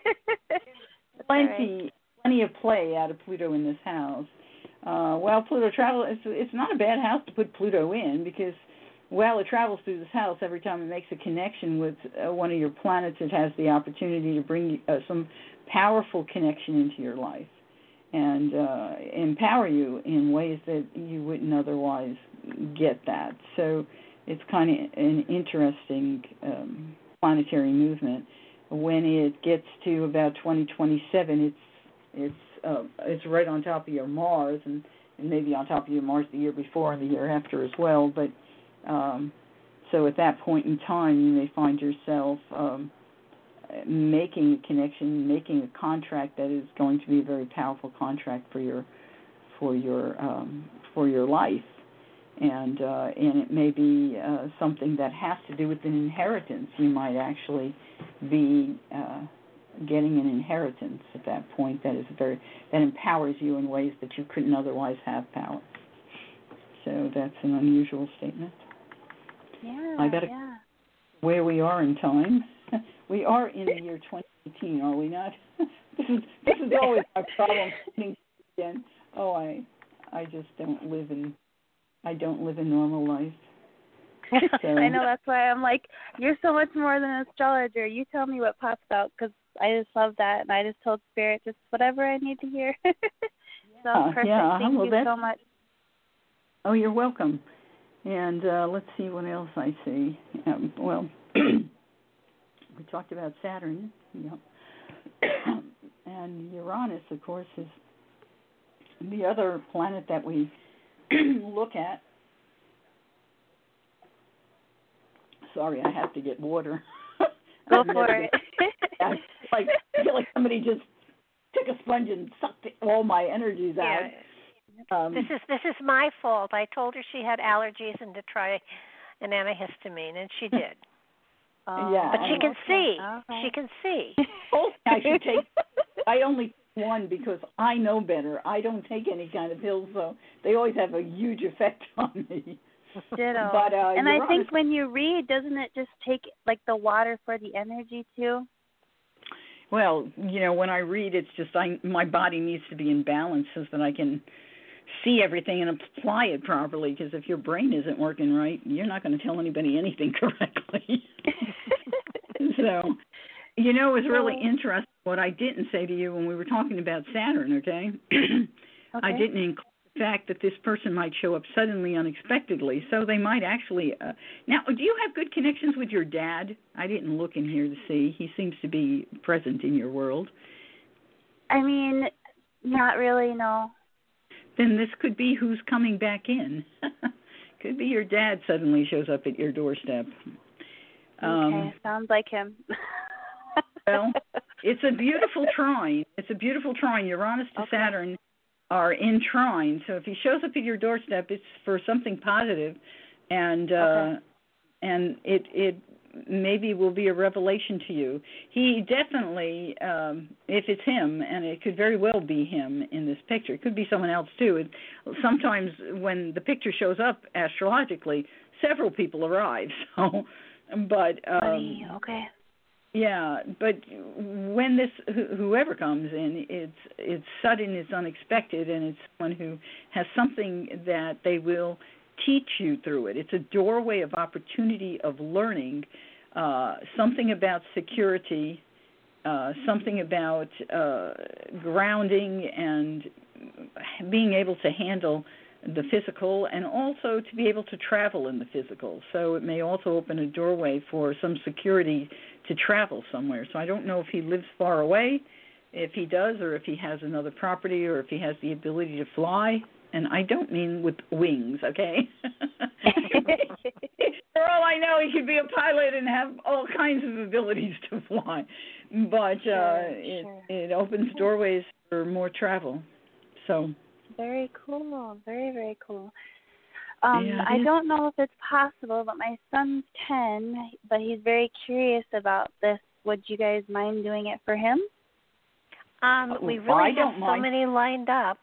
That's all right. plenty plenty of play out of Pluto in this house. Uh, while Pluto travel, it's it's not a bad house to put Pluto in because while it travels through this house, every time it makes a connection with uh, one of your planets, it has the opportunity to bring uh, some powerful connection into your life and uh, empower you in ways that you wouldn't otherwise get that. So it's kind of an interesting um, planetary movement. When it gets to about 2027, it's it's uh, it's right on top of your Mars and, and maybe on top of your Mars the year before and the year after as well. But um, so at that point in time, you may find yourself um, making a connection, making a contract that is going to be a very powerful contract for your for your um, for your life, and uh, and it may be uh, something that has to do with an inheritance. You might actually be uh, getting an inheritance at that point that is very that empowers you in ways that you couldn't otherwise have power. So that's an unusual statement. Yeah. I yeah. Where we are in time, we are in the year 2018, are we not? this is this is always my problem. Again, oh, I I just don't live in I don't live a normal life. So. I know that's why I'm like, you're so much more than an astrologer. You tell me what pops out because I just love that, and I just told Spirit just whatever I need to hear. so perfect. Yeah, Thank well, you so much. Oh, you're welcome. And uh, let's see what else I see. Um, well, we talked about Saturn, yeah. and Uranus, of course, is the other planet that we look at. Sorry, I have to get water. Go for it. like I feel like somebody just took a sponge and sucked all my energies out. Yeah. Um, this is this is my fault. I told her she had allergies and to try an antihistamine, and she did. Oh, yeah, but she can okay. see. Okay. She can see. Oh, I should take. I only one because I know better. I don't take any kind of pills, so they always have a huge effect on me. Ditto. But uh, and I Uranus, think when you read, doesn't it just take like the water for the energy too? Well, you know, when I read, it's just I my body needs to be in balance so that I can see everything and apply it properly. Because if your brain isn't working right, you're not going to tell anybody anything correctly. so, you know, it was really interesting what I didn't say to you when we were talking about Saturn. Okay, okay. I didn't include fact that this person might show up suddenly, unexpectedly. So they might actually. Uh, now, do you have good connections with your dad? I didn't look in here to see. He seems to be present in your world. I mean, not really, no. Then this could be who's coming back in. could be your dad suddenly shows up at your doorstep. Um, okay, sounds like him. well, it's a beautiful trine. It's a beautiful trine. Uranus to Okay. Saturn are in trine. So if he shows up at your doorstep, it's for something positive, and uh, Okay. and it it maybe will be a revelation to you. He definitely, um, if it's him, and it could very well be him in this picture. It could be someone else too. It, sometimes when the picture shows up astrologically, several people arrive. So, but um, Funny. Okay. Yeah, but when this wh- whoever comes in, it's it's sudden, it's unexpected, and it's someone who has something that they will teach you through it. It's a doorway of opportunity of learning, uh, something about security, uh, something about uh, grounding and being able to handle the physical and also to be able to travel in the physical. So it may also open a doorway for some security to travel somewhere. So I don't know if he lives far away, if he does, or if he has another property, or if he has the ability to fly. And I don't mean with wings, okay? For all I know, he could be a pilot and have all kinds of abilities to fly. But uh, it it opens doorways for more travel. So Very cool. Very very cool. Um, Yeah, I don't know if it's possible, but my son's ten, but he's very curious about this. Would you guys mind doing it for him? Um, we Oh, really I have don't so mind. many lined up.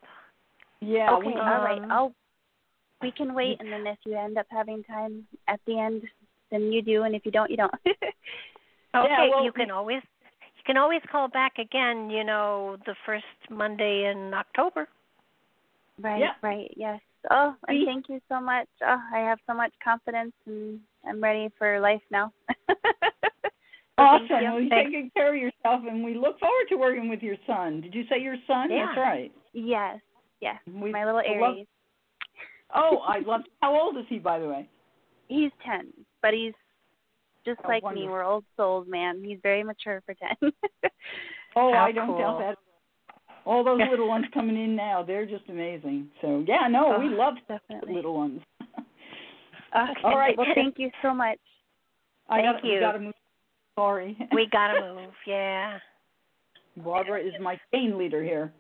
yeah, okay, we, all right. um, I'll. We can wait, and then if you end up having time at the end, then you do, and if you don't, you don't. Okay, well, you can always you can always call back again. You know, the first Monday in October. Right, Yeah. right, yes. Oh, and thank you so much. Oh, I have so much confidence and I'm ready for life now. So Awesome. You. Well, you take good care of yourself, and we look forward to working with your son. Did you say your son? Yeah. That's right. Yes, yes. We My little we love- Aries. oh, I love. How old is he, by the way? He's ten, but he's just Oh, like me. We're old souls, man. He's very mature for ten. Oh, How I don't cool. doubt that. All those little ones coming in now, they're just amazing. So yeah, no, we Oh, love definitely. little ones. Okay. All right. Well, thank you so much. I Thank gotta, you. We gotta move. Sorry. We gotta move. Yeah, Barbara is my chain leader here.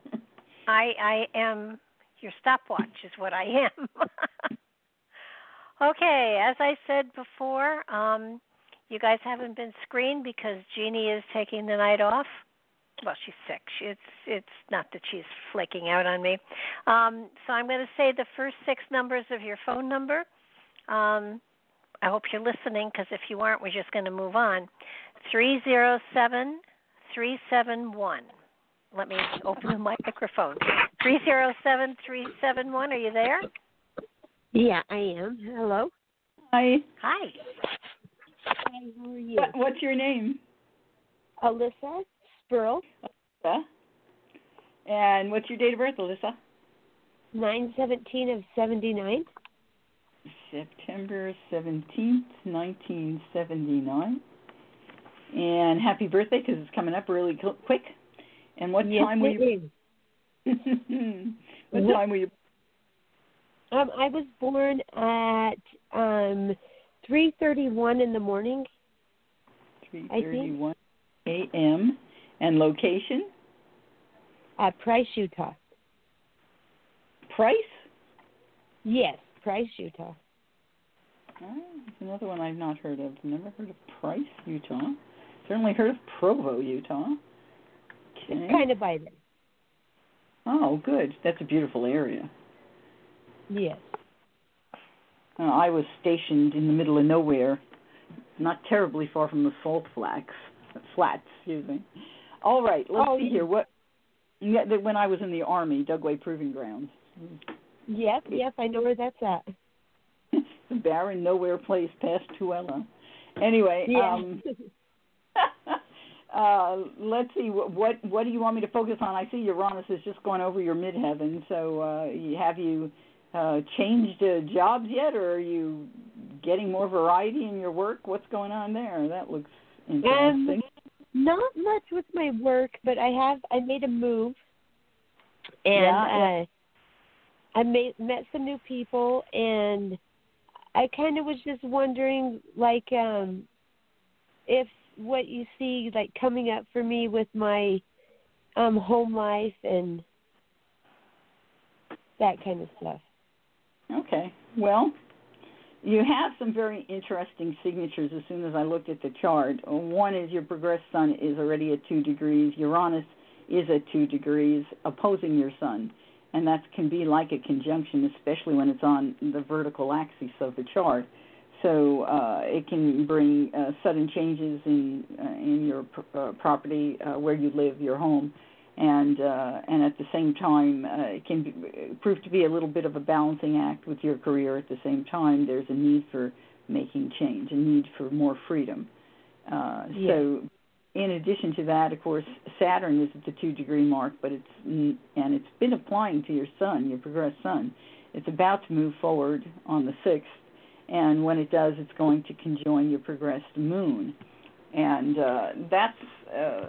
I I am your stopwatch is what I am. okay, as I said before, um, you guys haven't been screened because Jeannie is taking the night off. Well, she's sick. She, it's it's not that she's flaking out on me. Um, so I'm going to say the first six numbers of your phone number. Um, I hope you're listening because if you aren't, we're just going to move on. Three zero seven three seven one. Let me open the microphone. Three zero seven three seven one. Are you there? Yeah, I am. Hello. Hi. Hi. Hi. How are you? What, what's your name? Alyssa Spurl. Alyssa. And what's your date of birth, Alyssa? Nine seventeen of seventy nine. September seventeenth, nineteen seventy nine. And happy birthday because it's coming up really quick. And what yes, time were you? what time were you? Um, I was born at um three thirty one in the morning. Three thirty one a.m. And location? At Price, Utah. Price? Yes, Price, Utah. Oh, another one I've not heard of. Never heard of Price, Utah. Certainly heard of Provo, Utah. Okay. It's kind of by there. Oh, good. That's a beautiful area. Yes. Uh, I was stationed in the middle of nowhere, not terribly far from the Salt Flats. Flats, excuse me. All right, let's oh, see here. What? Yeah, when I was in the army, Dugway Proving Grounds. Yep, yep, I know where that's at. the barren nowhere place past Tooele. Anyway, yeah. um uh let's see what, what what do you want me to focus on? I see Uranus is just going over your midheaven. So uh have you uh changed uh, jobs yet or are you getting more variety in your work? What's going on there? That looks interesting. Um, not much with my work, but I have I made a move and yeah. uh I made met some new people and I kind of was just wondering like um if what you see like coming up for me with my um home life and that kind of stuff. Okay. Well, you have some very interesting signatures as soon as I looked at the chart. One is your progressed sun is already at 2 degrees. Uranus is at 2 degrees opposing your sun. And that can be like a conjunction, especially when it's on the vertical axis of the chart. So uh, it can bring uh, sudden changes in uh, in your pr- uh, property uh, where you live, your home, and uh, and at the same time uh, it can be, prove to be a little bit of a balancing act with your career. At the same time, there's a need for making change, a need for more freedom. Uh, Yeah. So, in addition to that, of course, Saturn is at the two degree mark, but it's and it's been applying to your Sun, your progressed Sun. It's about to move forward on the sixth, and when it does, it's going to conjoin your progressed Moon, and uh, that's. Uh,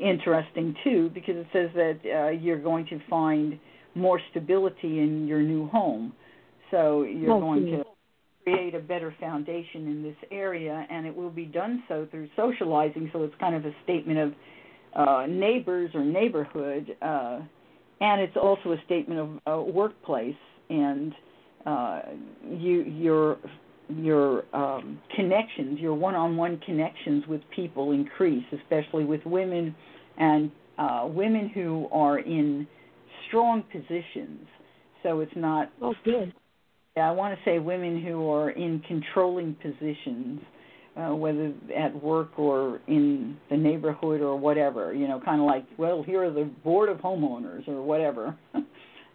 interesting too because it says that uh, you're going to find more stability in your new home. So you're Oh, going to create a better foundation in this area, and it will be done so through socializing. So it's kind of a statement of uh, neighbors or neighborhood, uh, and it's also a statement of uh, workplace and uh, you your your um, connections, your one-on-one connections with people increase, especially with women and uh, women who are in strong positions. So it's not. Oh, good. Yeah, I want to say women who are in controlling positions, uh, whether at work or in the neighborhood or whatever. You know, kind of like, well, here are the board of homeowners or whatever. that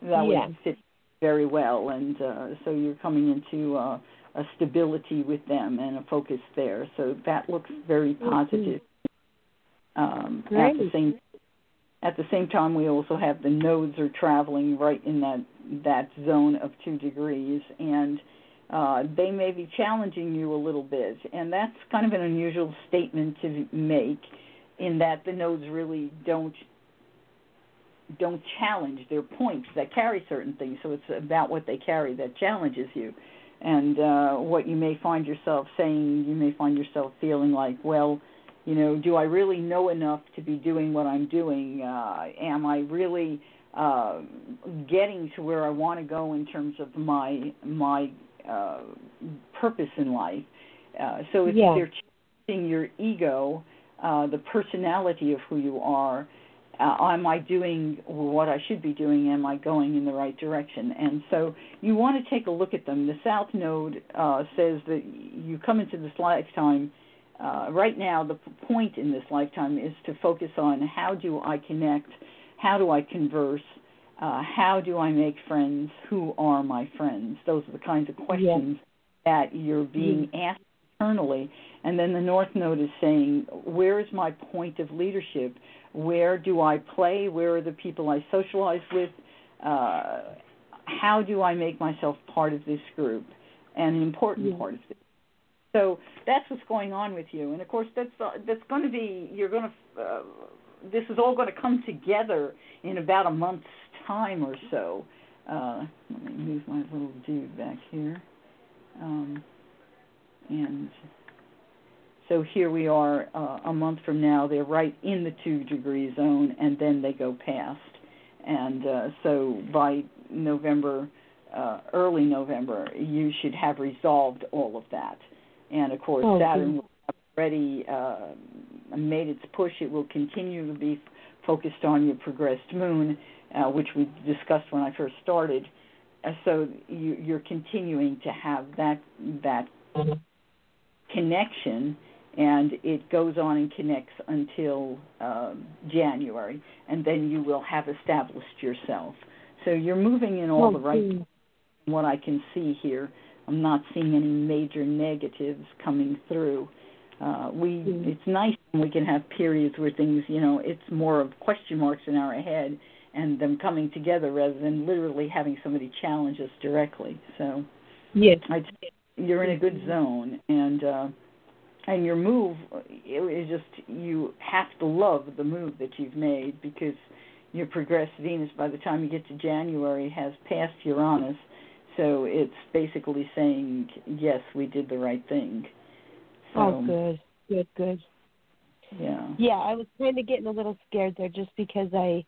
Yeah. would fit very well, and uh, so you're coming into uh, a stability with them and a focus there. So that looks very positive. Um, at the same at the same time, we also have the nodes are traveling right in that that zone of two degrees, and uh, they may be challenging you a little bit, and that's kind of an unusual statement to make, in that the nodes really don't don't challenge their points that carry certain things. So it's about what they carry that challenges you, and uh, what you may find yourself saying. You may find yourself feeling like, well, you know, do I really know enough to be doing what I'm doing? Uh, am I really uh, getting to where I want to go in terms of my my uh, purpose in life? Uh, so it's Yeah. they're changing your ego, uh, the personality of who you are, uh, am I doing what I should be doing? Am I going in the right direction? And so you want to take a look at them. The South Node uh, says that you come into this lifetime. Uh, right now, the point in this lifetime is to focus on how do I connect, how do I converse, uh, how do I make friends, who are my friends. Those are the kinds of questions yeah. that you're being mm-hmm. asked internally. And then the North Node is saying, where is my point of leadership? Where do I play? Where are the people I socialize with? Uh, how do I make myself part of this group and an important yeah. part of this? So that's what's going on with you, and of course that's uh, that's going to be you're going to uh, this is all going to come together in about a month's time or so. Uh, let me move my little dude back here, um, and so here we are uh, a month from now. They're right in the two degree zone, and then they go past. And uh, so by November, uh, early November, you should have resolved all of that. And of course, oh, Saturn will have already uh, made its push. It will continue to be focused on your progressed moon, uh, which we discussed when I first started. Uh, so you, you're continuing to have that that connection and it goes on and connects until um, January, and then you will have established yourself. So you're moving in all oh, the right. What I can see here, I'm not seeing any major negatives coming through. Uh, we mm. it's nice when we can have periods where things, you know, it's more of question marks in our head and them coming together rather than literally having somebody challenge us directly. So yes, I'd say you're in a good zone and. uh and your move is just you have to love the move that you've made because your progressed Venus by the time you get to January has passed Uranus, so it's basically saying yes, we did the right thing. So, oh, good, good, good. Yeah. Yeah, I was kind of getting a little scared there just because I,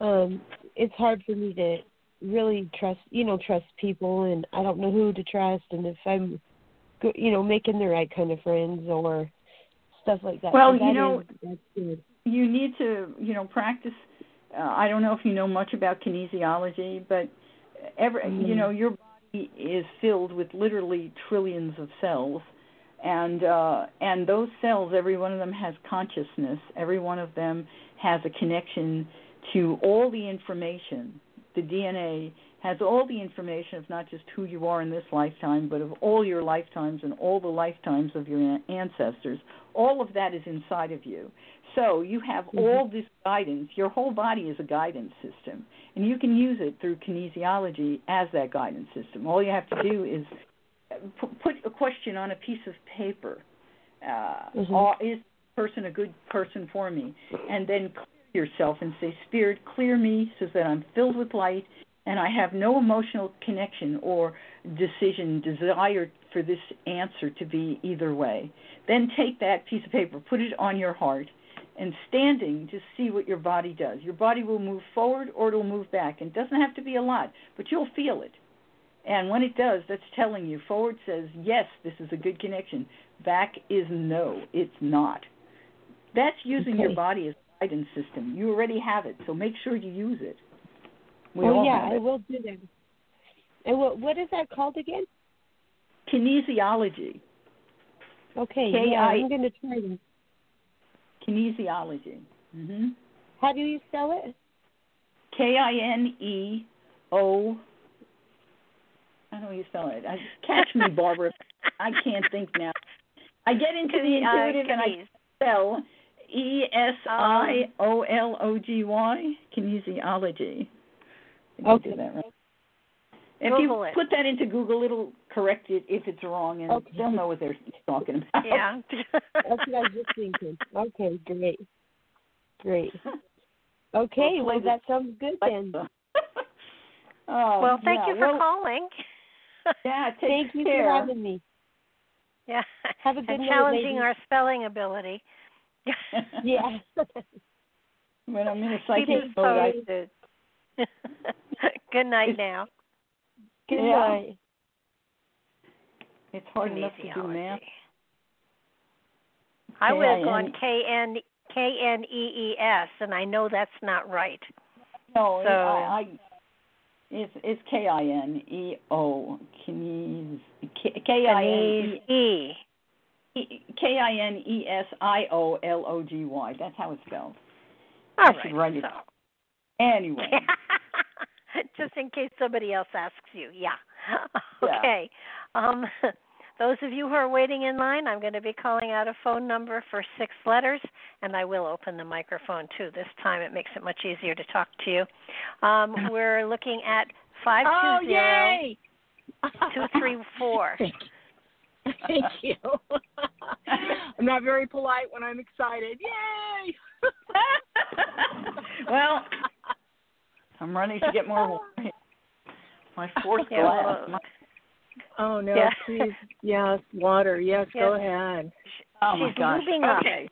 um, it's hard for me to really trust, you know, trust people, and I don't know who to trust, and if I'm you know, making the right kind of friends or stuff like that. Well, so you know, is, you need to, you know, practice. Uh, I don't know if you know much about kinesiology, but every, mm-hmm. you know, your body is filled with literally trillions of cells, and uh, and those cells, every one of them has consciousness. Every one of them has a connection to all the information. The DNA has all the information of not just who you are in this lifetime, but of all your lifetimes and all the lifetimes of your ancestors. All of that is inside of you. So you have mm-hmm. all this guidance. Your whole body is a guidance system, and you can use it through kinesiology as that guidance system. All you have to do is put a question on a piece of paper. Uh, mm-hmm. Is person a good person for me? And then clear yourself and say, Spirit, clear me so that I'm filled with light and I have no emotional connection or decision, desire for this answer to be either way. Then take that piece of paper, put it on your heart, and standing, just see what your body does. Your body will move forward or it'll move back. And it doesn't have to be a lot, but you'll feel it. And when it does, that's telling you forward says, yes, this is a good connection. Back is no, it's not. That's using okay. your body as a guidance system. You already have it, so make sure you use it. We oh yeah, I will do that. And what what is that called again? Kinesiology. Okay, K-I- yeah, I'm going to try that. Kinesiology. hmm How do you spell it? K I N E O. I don't know how you spell it. I, catch me, Barbara. I can't think now. I get into the uh, intuitive and I spell E S I O L O G Y kinesiology. Okay. Do that right. If Google you it. put that into Google, it'll correct it if it's wrong, and Okay. they'll know what they're talking about. Yeah. That's what I was just thinking. Okay, great. Great. Okay, We'll well that sounds good then. oh, well, thank yeah. you for well, calling. Yeah, take Thank you care. for having me. Yeah. Have a good and night, challenging ladies. our spelling ability. Yeah. when I'm in a psychic mode, I. Good night now. good Yeah. night. it's hard enough to do math. I would have K-I-N- K N K N E E S, and I know that's not right. No, So- I, I it's it's K I N E O Knees K I N E. E K I N E S I O L O G Y. That's how it's spelled. All I should right. write it. so. Anyway, Just in case somebody else asks you. Yeah. Yeah. okay. Um, those of you who are waiting in line, I'm going to be calling out a phone number for six letters, and I will open the microphone too. This time it makes it much easier to talk to you. Um, we're looking at five Oh, two zero yay! two three four. Thank you. I'm not very polite when I'm excited. Yay! well, I'm running to get more water. My fourth Yeah, glass. My- Oh no, Yeah. please. Yes, water. Yes, go ahead. oh my She's gosh. moving up. okay.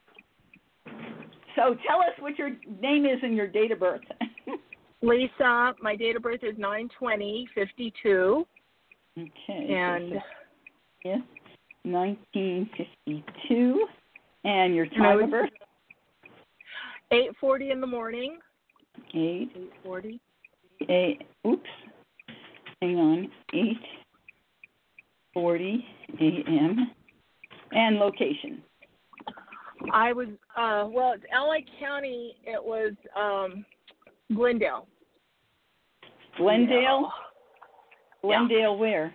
So tell us what your name is and your date of birth. Lisa, my date of birth is nine twenty fifty two. okay. And Yes. 1952. And your I time was- of birth? eight forty in the morning. 8, Eight forty. 8, oops. Hang on. 8.40 a.m. And location? I was uh well it's LA County it was um Glendale. Glendale? Glendale where?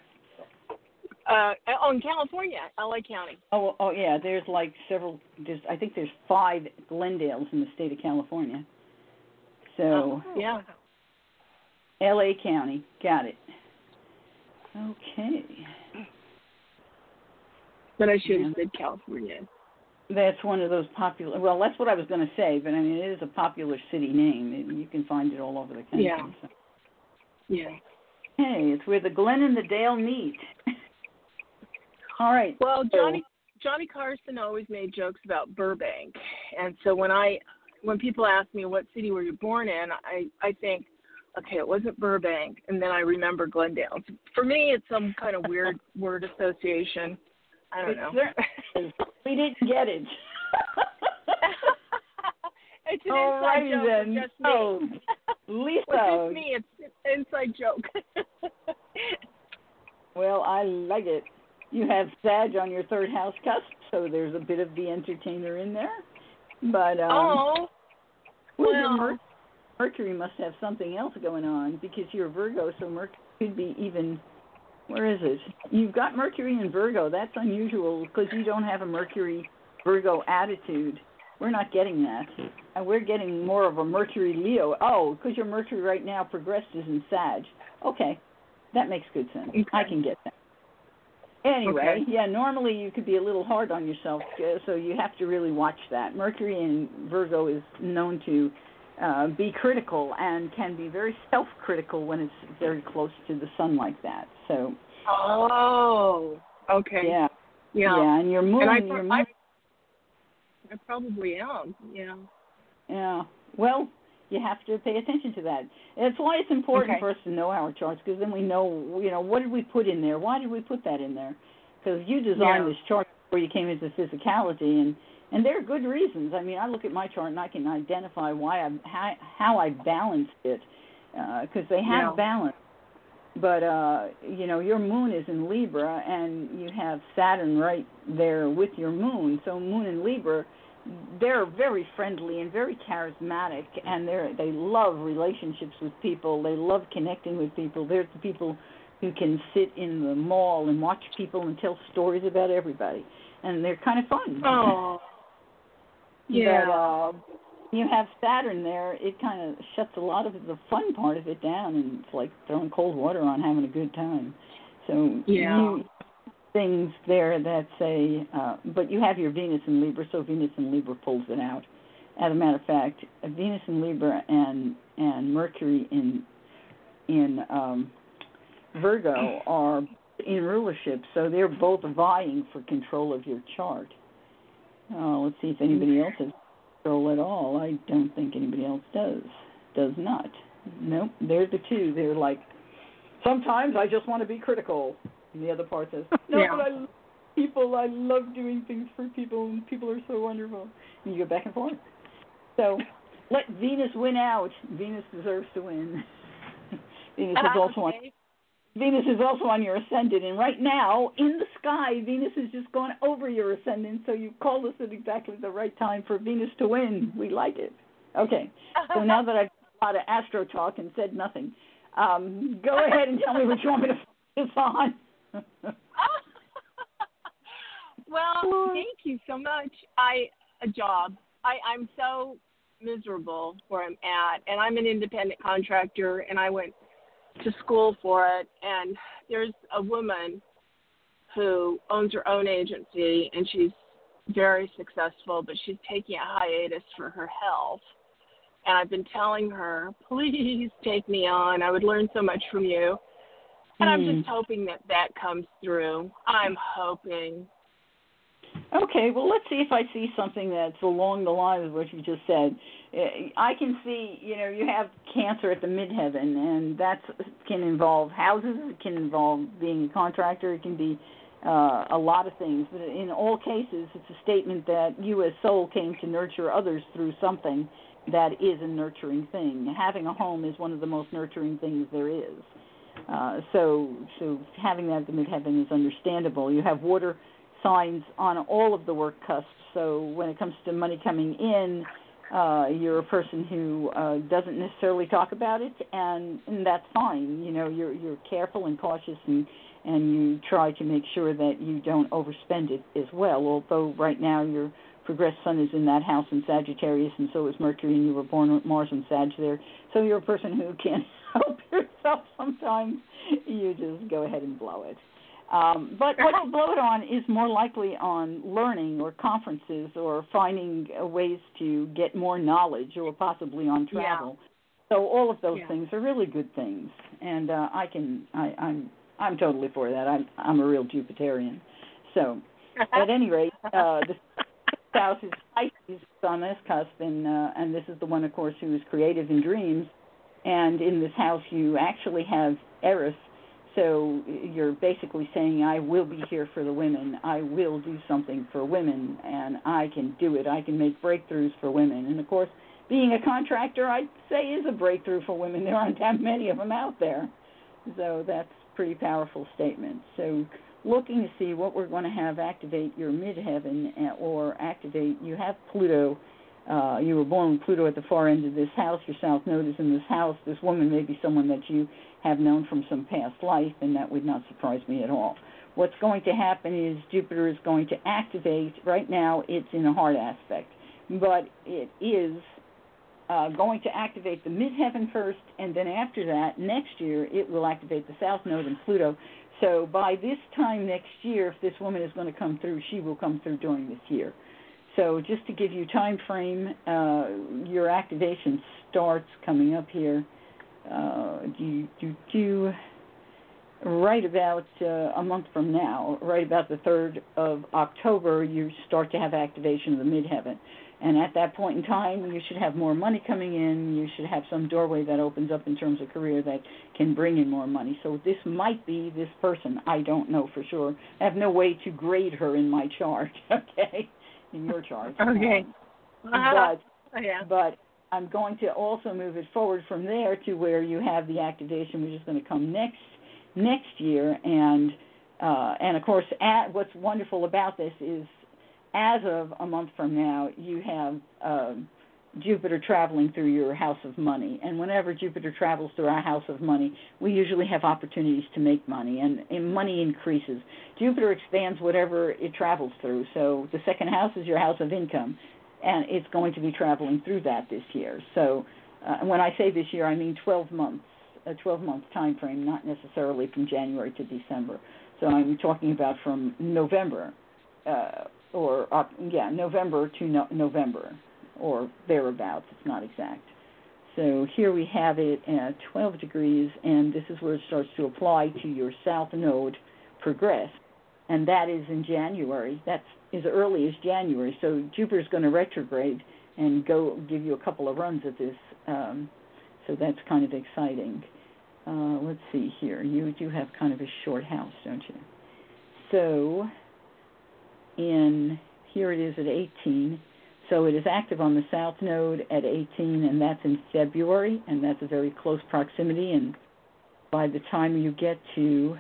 Uh oh in California, LA County. Oh, oh yeah. There's like several. There's I think there's five Glendales in the state of California. So uh-huh. Yeah. L.A. County, got it. Okay, But I should have said California. that's one of those popular. Well, that's what I was going to say, but I mean it is a popular city name. You can find it all over the country. Yeah. So. Yeah. Hey, it's where the Glen and the Dale meet. all right. Well, Johnny Johnny Carson always made jokes about Burbank, and so when I when people ask me what city were you born in, I I think, okay, it wasn't Burbank, and then I remember Glendale. For me, it's some kind of weird word association. I don't know. we didn't get it. it's an All inside joke. then. It's just me. Oh, Lisa. Well, just me. It's an inside joke. Well, I like it. You have Sag on your third house cusp, so there's a bit of the entertainer in there. But um, oh, well, well. Mer- Mercury must have something else going on because you're Virgo, so Mercury could be even. Where is it? You've got Mercury in Virgo. That's unusual because you don't have a Mercury Virgo attitude. We're not getting that. And we're getting more of a Mercury Leo. Oh, because your Mercury right now progressed is in Sag. Okay, that makes good sense. I can get that. Anyway, Okay. yeah, normally you could be a little hard on yourself, uh, so you have to really watch that. Mercury in Virgo is known to uh, be critical and can be very self-critical when it's very close to the sun like that. So, oh, okay. yeah, yeah. yeah, and your moon, And I, your moon, I, I probably am. Yeah. yeah. Well, you have to pay attention to that. That's why it's important Okay. for us to know our charts because then we know, you know, what did we put in there? Why did we put that in there? Because you designed Yeah. this chart before you came into physicality, and and there are good reasons. I mean, I look at my chart and I can identify why I how how I balanced it because they have Yeah. balance. But uh, you know, your moon is in Libra, and you have Saturn right there with your moon. So moon in Libra, they're very friendly and very charismatic, and they they love relationships with people. They love connecting with people. They're the people who can sit in the mall and watch people and tell stories about everybody, and they're kind of fun. Oh. Yeah. But uh, you have Saturn there, it kind of shuts a lot of the fun part of it down, and it's like throwing cold water on having a good time. So Yeah. you, things there that say, uh, but you have your Venus in Libra, so Venus in Libra pulls it out. As a matter of fact, Venus in Libra and and Mercury in in um, Virgo are in rulership, so they're both vying for control of your chart. Uh, let's see if anybody else has control at all. I don't think anybody else does. Does not. Nope. They're the two. They're like, sometimes I just want to be critical. And the other part says, no, Yeah. but I love people. I love doing things for people, and people are so wonderful. And you go back and forth. So let Venus win out. Venus deserves to win. Venus is also on Venus is also on your ascendant, and right now in the sky, Venus is just going over your ascendant. So you called us at exactly the right time for Venus to win. We like it. Okay, so now that I've a lot of astro talk and said nothing, um, go ahead and tell me what you want me to focus on. well, thank you so much. I a job. I I'm so miserable where I'm at, and I'm an independent contractor, and I went to school for it. And there's a woman who owns her own agency, and she's very successful, but she's taking a hiatus for her health. And I've been telling her, please take me on. I would learn so much from you. And mm. I'm just hmm. hoping that that comes through. I'm hoping. Okay, well, let's see if I see something that's along the lines of what you just said. I can see, you know, you have cancer at the midheaven, and that can involve houses. It can involve being a contractor. It can be uh, a lot of things. But in all cases, it's a statement that you as soul came to nurture others through something that is a nurturing thing. Having a home is one of the most nurturing things there is. Uh, so, so having that at the midheaven is understandable. You have water signs on all of the work cusps. So when it comes to money coming in uh, you're a person who uh, doesn't necessarily talk about it, and, and that's fine. You know, you're you're careful and cautious, and and you try to make sure that you don't overspend it as well. Although right now your progressed sun is in that house in Sagittarius, and so is Mercury, and you were born with Mars and Sag there. So you're a person who can help yourself sometimes. You just go ahead and blow it. Um, but what you blow it on is more likely on learning or conferences or finding ways to get more knowledge or possibly on travel. Yeah. So all of those yeah. things are really good things, and uh, I can I, I'm I'm totally for that. I'm I'm a real Jupiterian. So at any rate, uh, the house is Pisces on this cusp, and uh, and this is the one, of course, who is creative in dreams. And in this house, you actually have Eris so you're basically saying, I will be here for the women. I will do something for women, and I can do it. I can make breakthroughs for women. And of course, being a contractor, I'd say is a breakthrough for women. There aren't that many of them out there. So that's pretty powerful statement. So looking to see what we're going to have activate your midheaven uh, or activate, you have Pluto uh, you were born with Pluto at the far end of this house, your south node is in this house. This woman may be someone that you have known from some past life, and that would not surprise me at all. What's going to happen is Jupiter is going to activate, right now it's in a hard aspect, but it is uh, going to activate the midheaven first, and then after that, next year, it will activate the south node and Pluto. So by this time next year, if this woman is going to come through, she will come through during this year. So just to give you time frame, uh, your activation starts coming up here. Uh, do, do, do, right about uh, a month from now, right about the 3rd of October, you start to have activation of the midheaven. And at that point in time, you should have more money coming in. You should have some doorway that opens up in terms of career that can bring in more money. So this might be this person. I don't know for sure. I have no way to grade her in my chart. Okay in your chart. Okay. Um, uh-huh. but yeah. but I'm going to also move it forward from there to where you have the activation, which is going to come next next year, and uh, and of course, at, what's wonderful about this is, as of a month from now, you have. Um, Jupiter traveling through your house of money. And whenever Jupiter travels through our house of money, we usually have opportunities to make money, and, and money increases. Jupiter expands whatever it travels through. So the second house is your house of income, and it's going to be traveling through that this year. So uh, when I say this year, I mean 12 months, a 12 month time frame, not necessarily from January to December. So I'm talking about from November, uh, or uh, yeah, November to no- November or thereabouts. It's not exact. So here we have it at 12 degrees, and this is where it starts to apply to your south node progress, and that is in January. That's as early as January. So Jupiter's going to retrograde and go give you a couple of runs at this. Um, so that's kind of exciting. Uh, let's see here. You do have kind of a short house, don't you? So in here it is at 18 So it is active on the south node at 18, and that's in February, and that's a very close proximity. And by the time you get to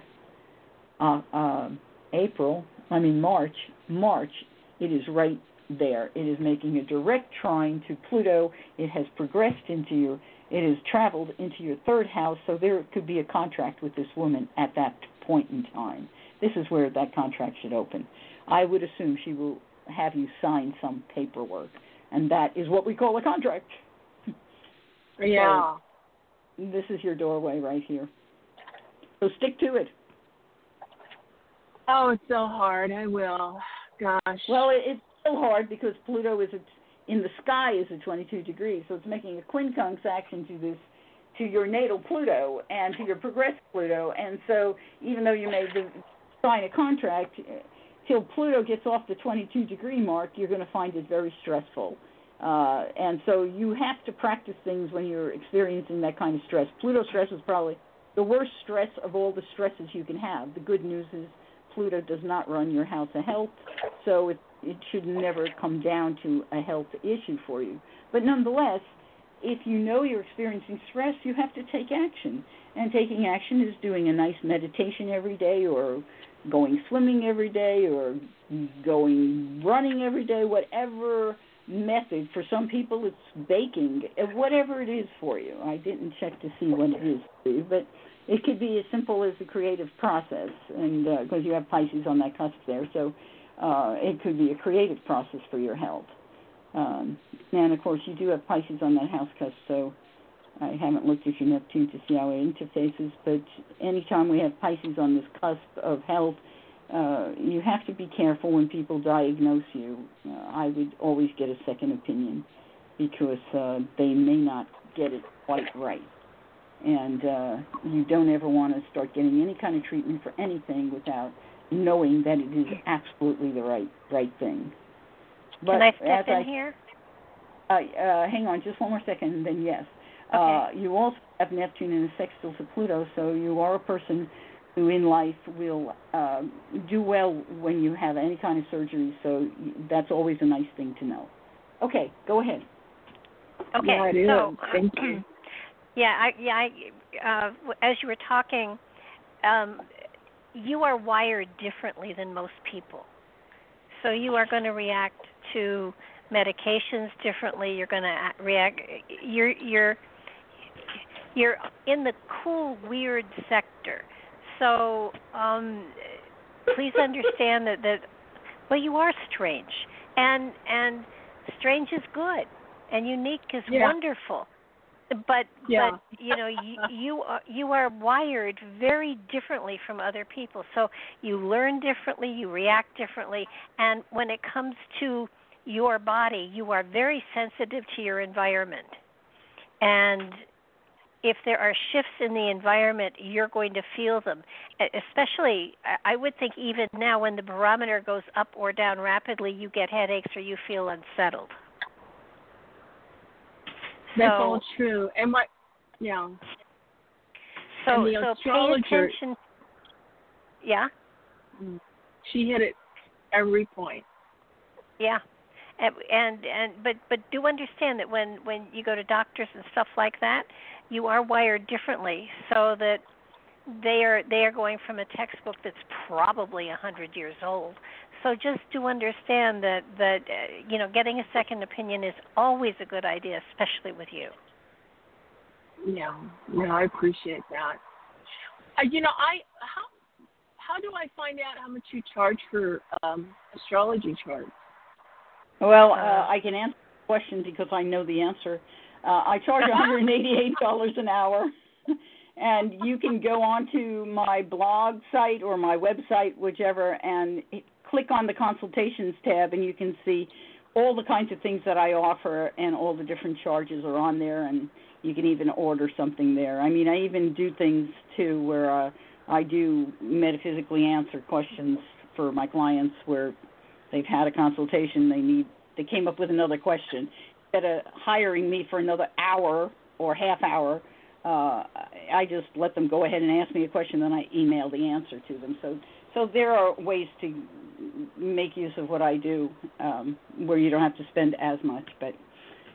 uh, uh, April, I mean March, March, it is right there. It is making a direct trine to Pluto. It has progressed into your, it has traveled into your third house, so there could be a contract with this woman at that point in time. This is where that contract should open. I would assume she will have you sign some paperwork, and that is what we call a contract. Yeah. So this is your doorway right here. So stick to it. Oh, it's so hard. I will. Gosh. Well, it, it's so hard because Pluto is a, in the sky is at 22 degrees, so it's making a quincunx action to this to your natal Pluto and to your progressive Pluto, and so even though you may sign a contract, till Pluto gets off the 22 degree mark, you're going to find it very stressful. Uh, and so you have to practice things when you're experiencing that kind of stress. Pluto stress is probably the worst stress of all the stresses you can have. The good news is Pluto does not run your house of health, so it, it should never come down to a health issue for you. But nonetheless, if you know you're experiencing stress, you have to take action. And taking action is doing a nice meditation every day or going swimming every day or going running every day, whatever method. For some people, it's baking, uh, whatever it is for you. I didn't check to see what it is for you, but it could be as simple as a creative process, and because uh, you have Pisces on that cusp there, so uh, it could be a creative process for your health. Um, and of course, you do have Pisces on that house cusp, so I haven't looked at your Neptune to see how it interfaces, but anytime we have Pisces on this cusp of health, uh, you have to be careful when people diagnose you. Uh, I would always get a second opinion because uh, they may not get it quite right. And uh, you don't ever want to start getting any kind of treatment for anything without knowing that it is absolutely the right right thing. But Can I step in I, here? Uh, uh, hang on, just one more second, and then yes. Uh, you also have Neptune in a sextile to Pluto, so you are a person who in life will uh, do well when you have any kind of surgery. So that's always a nice thing to know. Okay, go ahead. Okay, yeah, so thank you. Yeah, I, yeah. I, uh, as you were talking, um, you are wired differently than most people. So you are going to react to medications differently. You're going to react. You're you're you're in the cool weird sector. So um, please understand that that well you are strange and and strange is good and unique is yeah. wonderful. But yeah. but you know you, you are you are wired very differently from other people. So you learn differently, you react differently, and when it comes to your body, you are very sensitive to your environment. And if there are shifts in the environment, you're going to feel them. Especially, I would think even now when the barometer goes up or down rapidly, you get headaches or you feel unsettled. That's so, all true. And my, yeah. So, so pay attention. Yeah. Mm. She hit it every point. Yeah and and, and but but do understand that when when you go to doctors and stuff like that you are wired differently so that they are they are going from a textbook that's probably a hundred years old. So just to understand that that uh, you know getting a second opinion is always a good idea especially with you. Yeah yeah i appreciate that. Uh, you know i how how do i find out how much you charge for um astrology charts well, uh, uh, I can answer the question because I know the answer. Uh, I charge $188 an hour, and you can go onto my blog site or my website, whichever, and click on the consultations tab, and you can see all the kinds of things that I offer, and all the different charges are on there, and you can even order something there. I mean, I even do things too where uh, I do metaphysically answer questions for my clients where they've had a consultation, they need they came up with another question. Instead of hiring me for another hour or half hour, uh, I just let them go ahead and ask me a question, then I email the answer to them. So so there are ways to make use of what I do, um, where you don't have to spend as much. But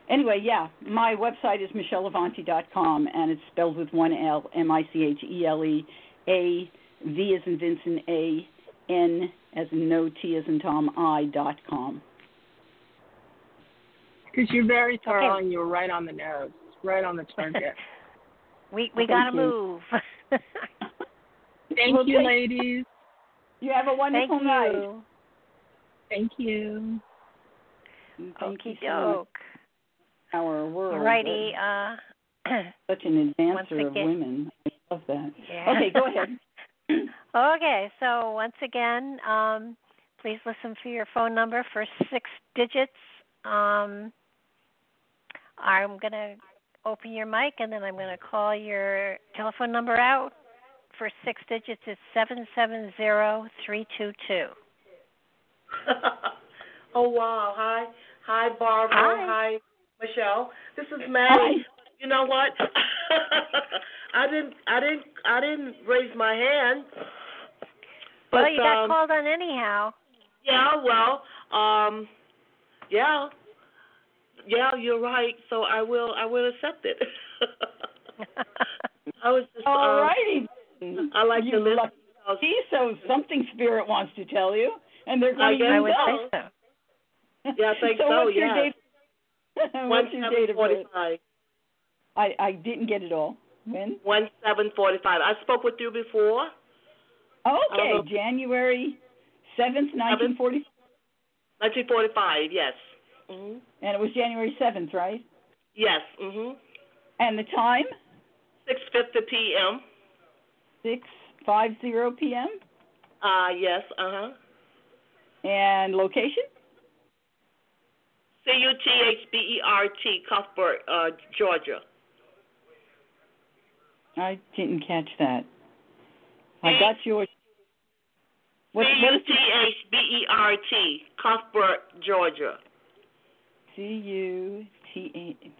anyway, yeah, my website is micheleavanti.com, and it's spelled with one L, M I C H E L E, A V as in Vincent, A N as no, T as in Tom, I dot com. Because you're very thorough okay. and you're right on the nose, right on the target. we we gotta move. Thank you, ladies. You have a wonderful Thank night. You. Thank you. Thank Okey you doke. so Our world. Alrighty. Uh, such an advancer again, of women. I love that. Yeah. Okay, go ahead. Okay, so once again, um, please listen for your phone number for six digits. Um, I'm going to open your mic and then I'm going to call your telephone number out for six digits. It's 770322. oh, wow. Hi. Hi, Barbara. Hi. Hi, Michele. This is Maddie. You know what? I didn't I didn't I didn't raise my hand. But, well, you got um, called on anyhow. Yeah, well, um yeah. Yeah, you're right. So I will I will accept it. I was just All um, righty. I like you to listen. lucky so something spirit wants to tell you, and they're I going guess to I would know. say so. Yeah, I think so. so, what's your yeah. date? what's your date of birth? I I didn't get it all. When? One seven forty five. I spoke with you before. Okay. January seventh, nineteen forty, Nineteen forty five. Yes. Mhm. and it was January seventh, right? Yes. Mhm. And the time Six fifty p.m. six five zero p.m. Uh yes. Uh huh. and location. C U T H B E R T, Cuthbert, uh, Georgia. I didn't catch that. I got yours. What, C what U is T H B E R T, Cuthbert, Georgia. C U T H?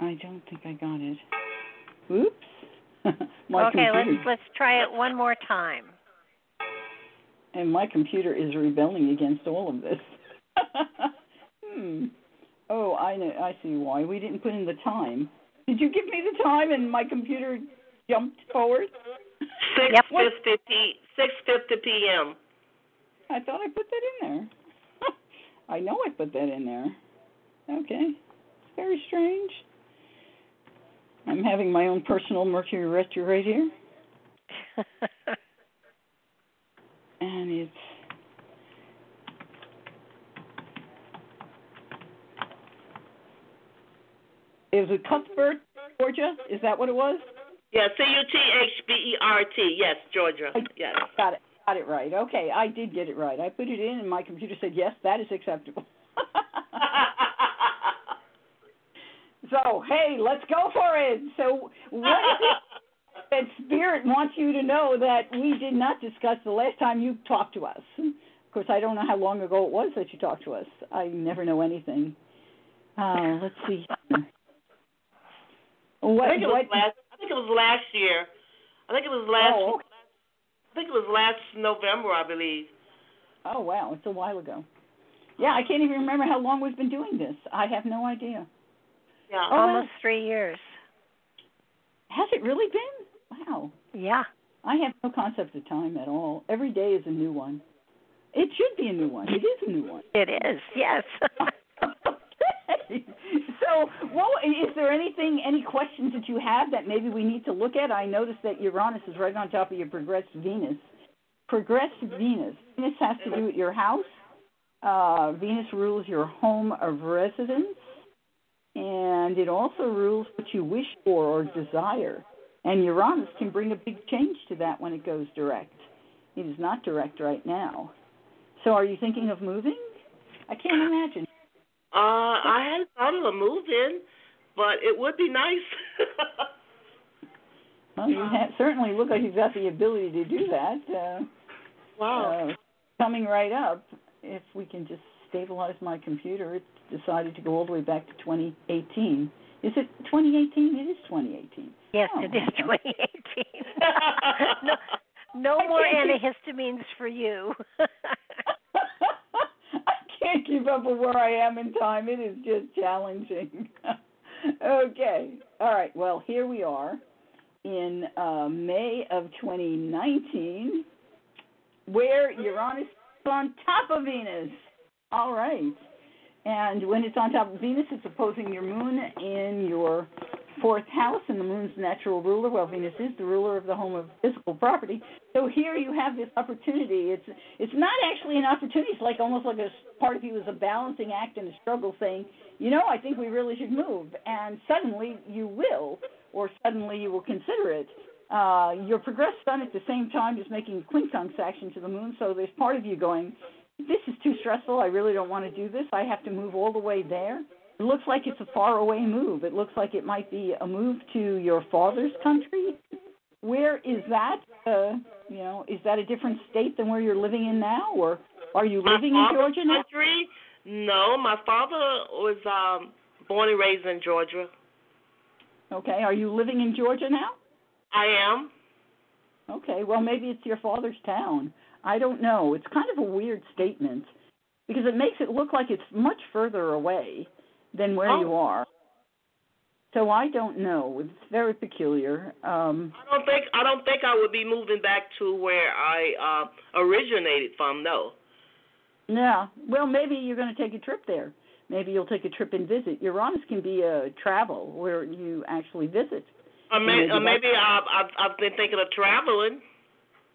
I don't think I got it. Oops. my okay, computer, let's let's try it one more time. and my computer is rebelling against all of this. hmm. Oh, I know. I see why we didn't put in the time. Did you give me the time and my computer jumped forward? Six Yep. fifty p. Six fifty p.m. I thought I put that in there. I know I put that in there. Okay. It's very strange. I'm having my own personal Mercury retrograde here. and it's it Cuthbert, Georgia. Is that what it was? Yeah, C U T H B E R T. Yes, Georgia. Yes. Got it. Got it right. Okay, I did get it right. I put it in, and my computer said yes, that is acceptable. so hey, let's go for it. So what is it that Spirit wants you to know that we did not discuss the last time you talked to us? Of course, I don't know how long ago it was that you talked to us. I never know anything. Uh, let's see. What, I think it was what, last. I think it was last year. I think it was last. Oh, okay. I think it was last November, I believe. Oh wow, it's a while ago. Yeah, I can't even remember how long we've been doing this. I have no idea. Yeah. Oh, Almost three years. Has it really been? Wow. Yeah. I have no concept of time at all. Every day is a new one. It should be a new one. It is a new one. It is. Yes. So, is there anything, any questions that you have that maybe we need to look at? I noticed that Uranus is right on top of your progressed Venus. Progressed Venus. Venus has to do with your house. Uh, Venus rules your home of residence, and it also rules what you wish for or desire. And Uranus can bring a big change to that when it goes direct. It is not direct right now. So, are you thinking of moving? I can't imagine. Uh, I hadn't thought of a move in, but it would be nice. Well, you ha- certainly look like you've got the ability to do that. Uh, wow. uh, coming right up, if we can just stabilize my computer, it decided to go all the way back to 2018. Is it 2018? It is 2018. yes, Oh, it is 2018. no, no more antihistamines for you. Keep up with where I am in time. It is just challenging. okay. All right. Well, here we are in uh, May of 2019, where Uranus is on top of Venus. All right. And when it's on top of Venus, it's opposing your moon in your fourth house, and the moon's natural ruler. Well, Venus is the ruler of the home of physical property. So here you have this opportunity. It's it's not actually an opportunity. It's like almost like a part of you is a balancing act and a struggle, saying, you know, I think we really should move, and suddenly you will, or suddenly you will consider it. Uh, your progressed sun at the same time is making quincunx action to the moon, so there's part of you going, this is too stressful. I really don't want to do this. I have to move all the way there. It looks like it's a far away move. It looks like it might be a move to your father's country. Where is that? Uh, you know, is that a different state than where you're living in now, or are you living my in Georgia now? country? No, my father was um born and raised in Georgia. Okay, are you living in Georgia now? I am. Okay, well maybe it's your father's town. I don't know. It's kind of a weird statement because it makes it look like it's much further away than where Oh. you are. So I don't know. It's very peculiar. Um I don't think I don't think I would be moving back to where I uh originated from. No. yeah, well maybe you're going to take a trip there. Maybe you'll take a trip and visit. Uranus can be a travel where you actually visit. Or, may, Maybe or maybe I've, I've I've been thinking of traveling.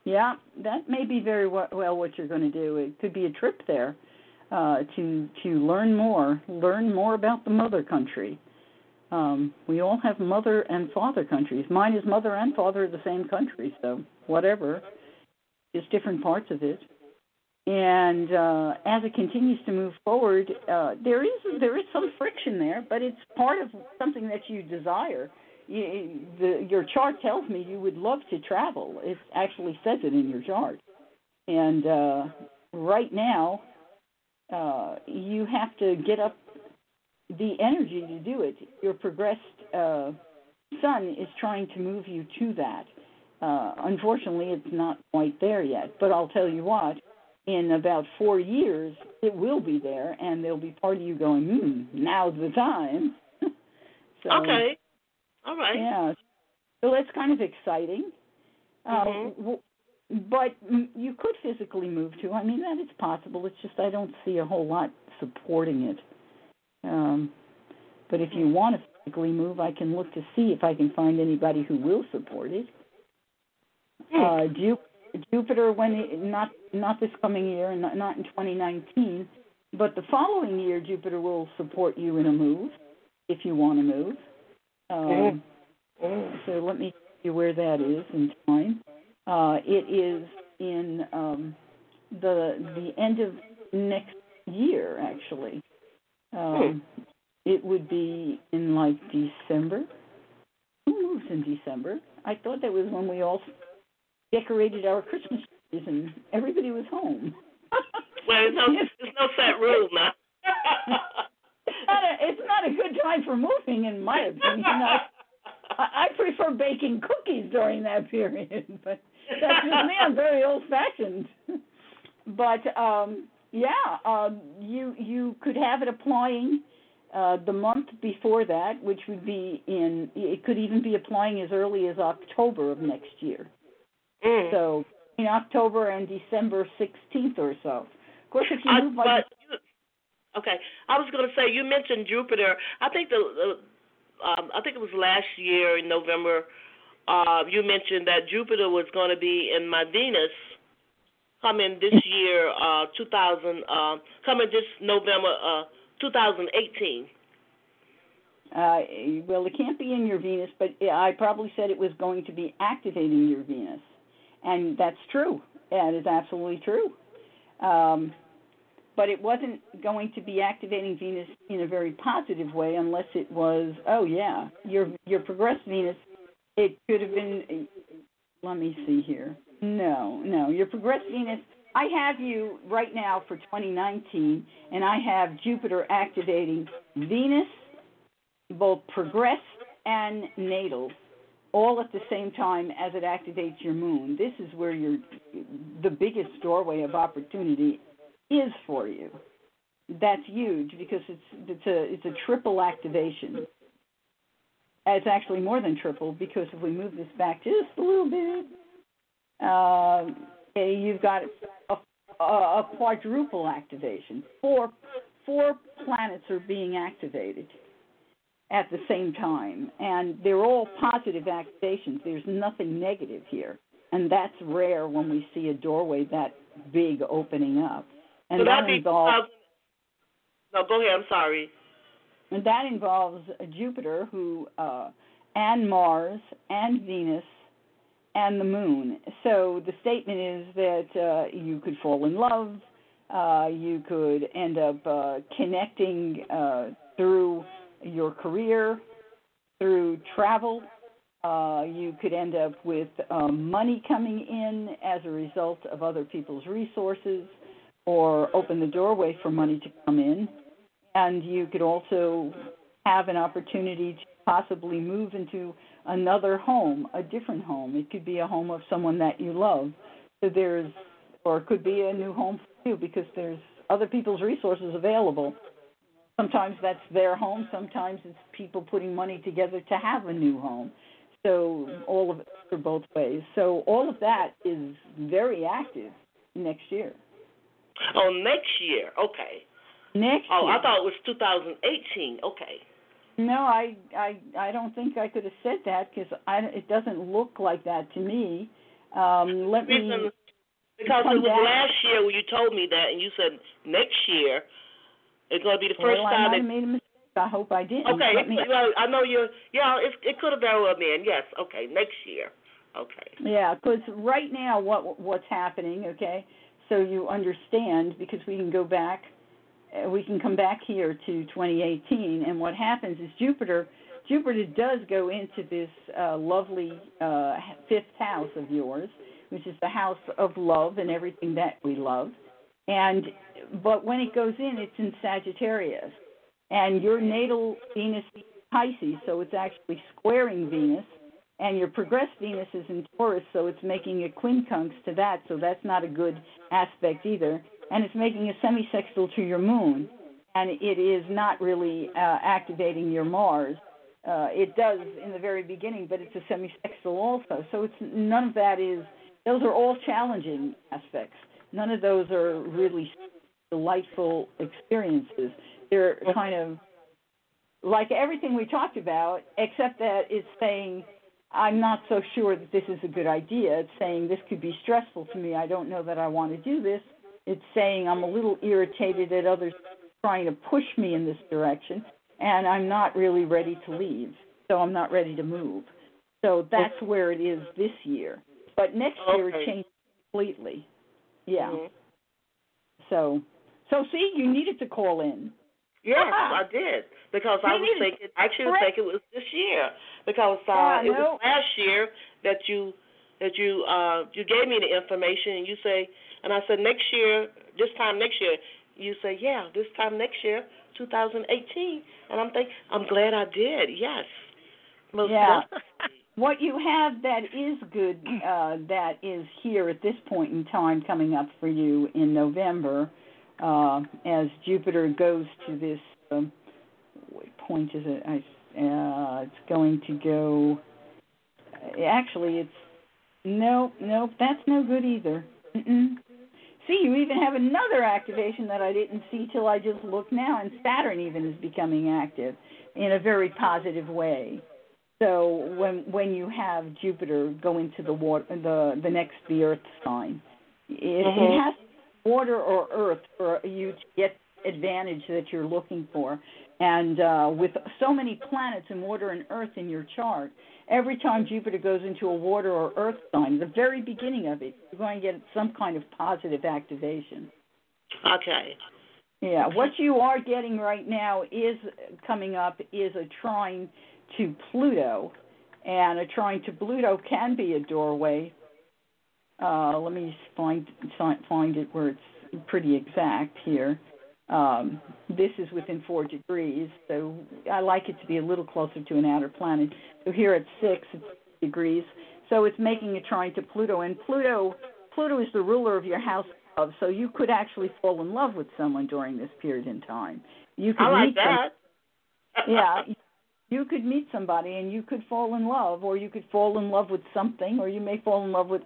Yeah, that may be very well what you're going to do. It could be a trip there uh, to to learn more, learn more about the mother country. Um, we all have mother and father countries. Mine is mother and father of the same country, so whatever. Just different parts of it. And uh, as it continues to move forward, uh, there is there is some friction there, but it's part of something that you desire you, the, your chart tells me you would love to travel. It actually says it in your chart. And uh, right now, uh, you have to get up the energy to do it. Your progressed uh, sun is trying to move you to that. Uh, unfortunately, it's not quite there yet. But I'll tell you what, in about four years, it will be there, and there'll be part of you going, hmm, now's the time. so, Okay. All right. yeah. So that's kind of exciting. Uh, Mhm. w- but you could physically move to. I mean, that is possible. It's just I don't see a whole lot supporting it. Um, but if you want to physically move, I can look to see if I can find anybody who will support it. Uh, Ju- Jupiter, when it, not not this coming year, and not, not in 2019, but the following year, Jupiter will support you in a move if you want to move. Um, So let me see where that is in time. Uh, it is in um, the the end of next year, actually. Um, it would be in like December. Who moves in December? I thought that was when we all decorated our Christmas trees and everybody was home. Well, there's no there's no set rule now. it's not a it's not a good time for moving, in my opinion. I, I I prefer baking cookies during that period, but that's just me. I'm very old fashioned. But um yeah, um you you could have it applying uh the month before that, which would be in it could even be applying as early as October of next year. Mm. So in October and December 16th or so. Of course, if you I, move like you, okay, I was going to say you mentioned Jupiter. I think the, the um, I think it was last year in November. Uh, you mentioned that Jupiter was going to be in my Venus coming this year, uh, 2000, uh, coming this November, uh, 2018. Uh, well, it can't be in your Venus, but I probably said it was going to be activating your Venus, and that's true. That is absolutely true. Um, but it wasn't going to be activating Venus in a very positive way unless it was. Oh yeah, your your progressed Venus. It could have been. Let me see here. No, no, your progressed Venus. I have you right now for 2019, and I have Jupiter activating Venus both progressed and natal all at the same time as it activates your moon. This is where your the biggest doorway of opportunity is for you. That's huge because it's it's a it's a triple activation. It's actually more than triple because if we move this back just a little bit, uh, you've got a, a, quadruple activation. Four four planets are being activated at the same time, and they're all positive activations. There's nothing negative here, and that's rare when we see a doorway that big opening up. And so that involves. No, go ahead. I'm sorry. And that involves Jupiter, who, uh, and Mars, and Venus, and the Moon. So the statement is that uh, you could fall in love, uh, you could end up uh, connecting uh, through your career, through travel. Uh, you could end up with money coming in as a result of other people's resources, or open the doorway for money to come in. And you could also have an opportunity to possibly move into another home, a different home. It could be a home of someone that you love. So there's, or it could be a new home for you because there's other people's resources available. Sometimes that's their home. Sometimes it's people putting money together to have a new home. So all of it for both ways. So all of that is very active next year. Oh next year. Okay next oh year. i thought it was 2018 okay no i i i don't think i could have said that because i it doesn't look like that to me um let me because it was back. last year when you told me that and you said next year it's going to be the first well, time I that. made a mistake. I hope I didn't. Okay, me, well, I know you're. Yeah, it, it could have very well been. Yes. Okay, next year. Okay. Yeah, because right now, what what's happening? Okay, so you understand because we can go back, we can come back here to 2018, and what happens is Jupiter. Jupiter does go into this uh, lovely uh, fifth house of yours, which is the house of love and everything that we love. And but when it goes in, it's in Sagittarius, and your natal Venus is Pisces, so it's actually squaring Venus, and your progressed Venus is in Taurus, so it's making a quincunx to that, so that's not a good aspect either, and it's making a semisextile to your Moon, and it is not really uh, activating your Mars. Uh, it does in the very beginning, but it's a semisextile also, so it's none of that is. Those are all challenging aspects none of those are really delightful experiences. They're kind of like everything we talked about, except that it's saying, I'm not so sure that this is a good idea. It's saying this could be stressful to me. I don't know that I want to do this. It's saying I'm a little irritated at others trying to push me in this direction, and I'm not really ready to leave. So I'm not ready to move. So that's where it is this year. But next year Okay. it changes completely. Yeah. Mhm. So, so see, you needed to call in. Yes. I did because I was thinking. Actually, I was Correct. thinking it was this year because uh, Yeah, it was last year that you that you uh you gave me the information and you say and I said next year, this time next year. You say yeah, this time next year, 2018, and I'm thinking I'm glad I did. Yes, most Yeah. What you have that is good, uh, that is here at this point in time coming up for you in November, uh, as Jupiter goes to this. Um, what point is it? I, uh, it's going to go. Actually, it's no, nope. That's no good either. Mm-mm. See, you even have another activation that I didn't see till I just looked now, and Saturn even is becoming active in a very positive way. So when when you have Jupiter go into the water, the the next the Earth sign, it, Mhm. it has water or Earth for you to get advantage that you're looking for. And uh, with so many planets and water and Earth in your chart, every time Jupiter goes into a water or Earth sign, the very beginning of it, you're going to get some kind of positive activation. Okay. Yeah, what you are getting right now is coming up is a trine to Pluto, and a trine to Pluto can be a doorway. Uh, let me find find it where it's pretty exact here. Um, this is within four degrees, so I like it to be a little closer to an outer planet. So here at six, it's degrees. So it's making a trine to Pluto, and Pluto Pluto is the ruler of your house of, so you could actually fall in love with someone during this period in time. You could I like meet that. Some, yeah, you could meet somebody and you could fall in love, or you could fall in love with something, or you may fall in love with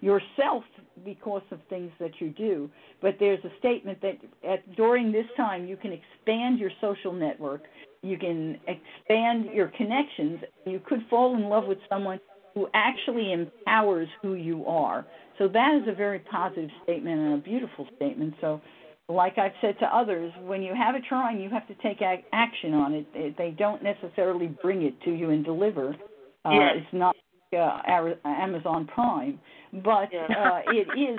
yourself because of things that you do. But there's a statement that at, during this time you can expand your social network, you can expand your connections, you could fall in love with someone who actually empowers who you are. So that is a very positive statement and a beautiful statement. So like I've said to others, when you have a trine, you have to take action on it. They don't necessarily bring it to you and deliver. Uh, yes. It's not uh, Amazon Prime, but yeah. uh, it is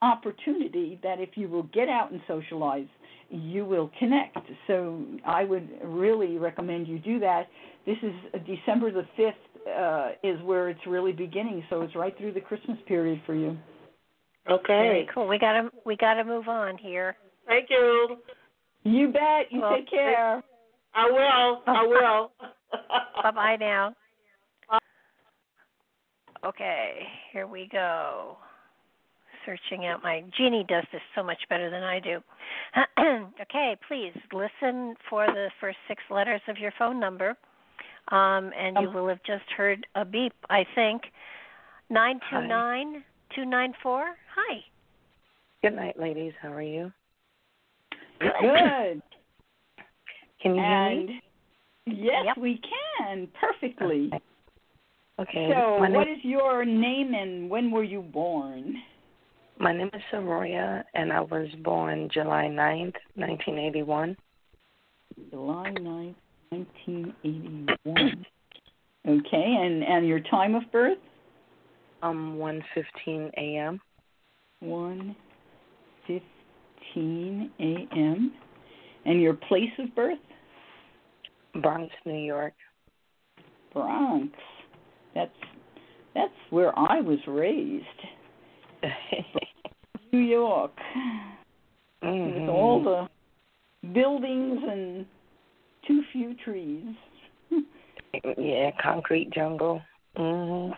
an opportunity that if you will get out and socialize, you will connect. So I would really recommend you do that. This is December the 5th uh, is where it's really beginning, so it's right through the Christmas period for you. Okay. Very cool. We gotta we gotta move on here. Thank you. You bet. You Well, take care. I will. I will. Bye bye now. Okay, here we go. Searching out my Jeannie does this so much better than I do. okay, please listen for the first six letters of your phone number, um, and you will have just heard a beep. I think nine two nine two nine four. Hi. Good night, ladies. How are you? Good. Can you and hear me? yes, Yep. we can perfectly. Okay. So, my, what name, is your name and when were you born? my name is Soroya, and I was born July ninth, 1981. July 9th, 1981. Okay, and and your time of birth? Um, 1:15 a.m. 1:15 a.m. And your place of birth? Bronx, New York. Bronx. That's that's where I was raised. New York. Mhm. With all the buildings and too few trees. yeah, concrete jungle. Mhm.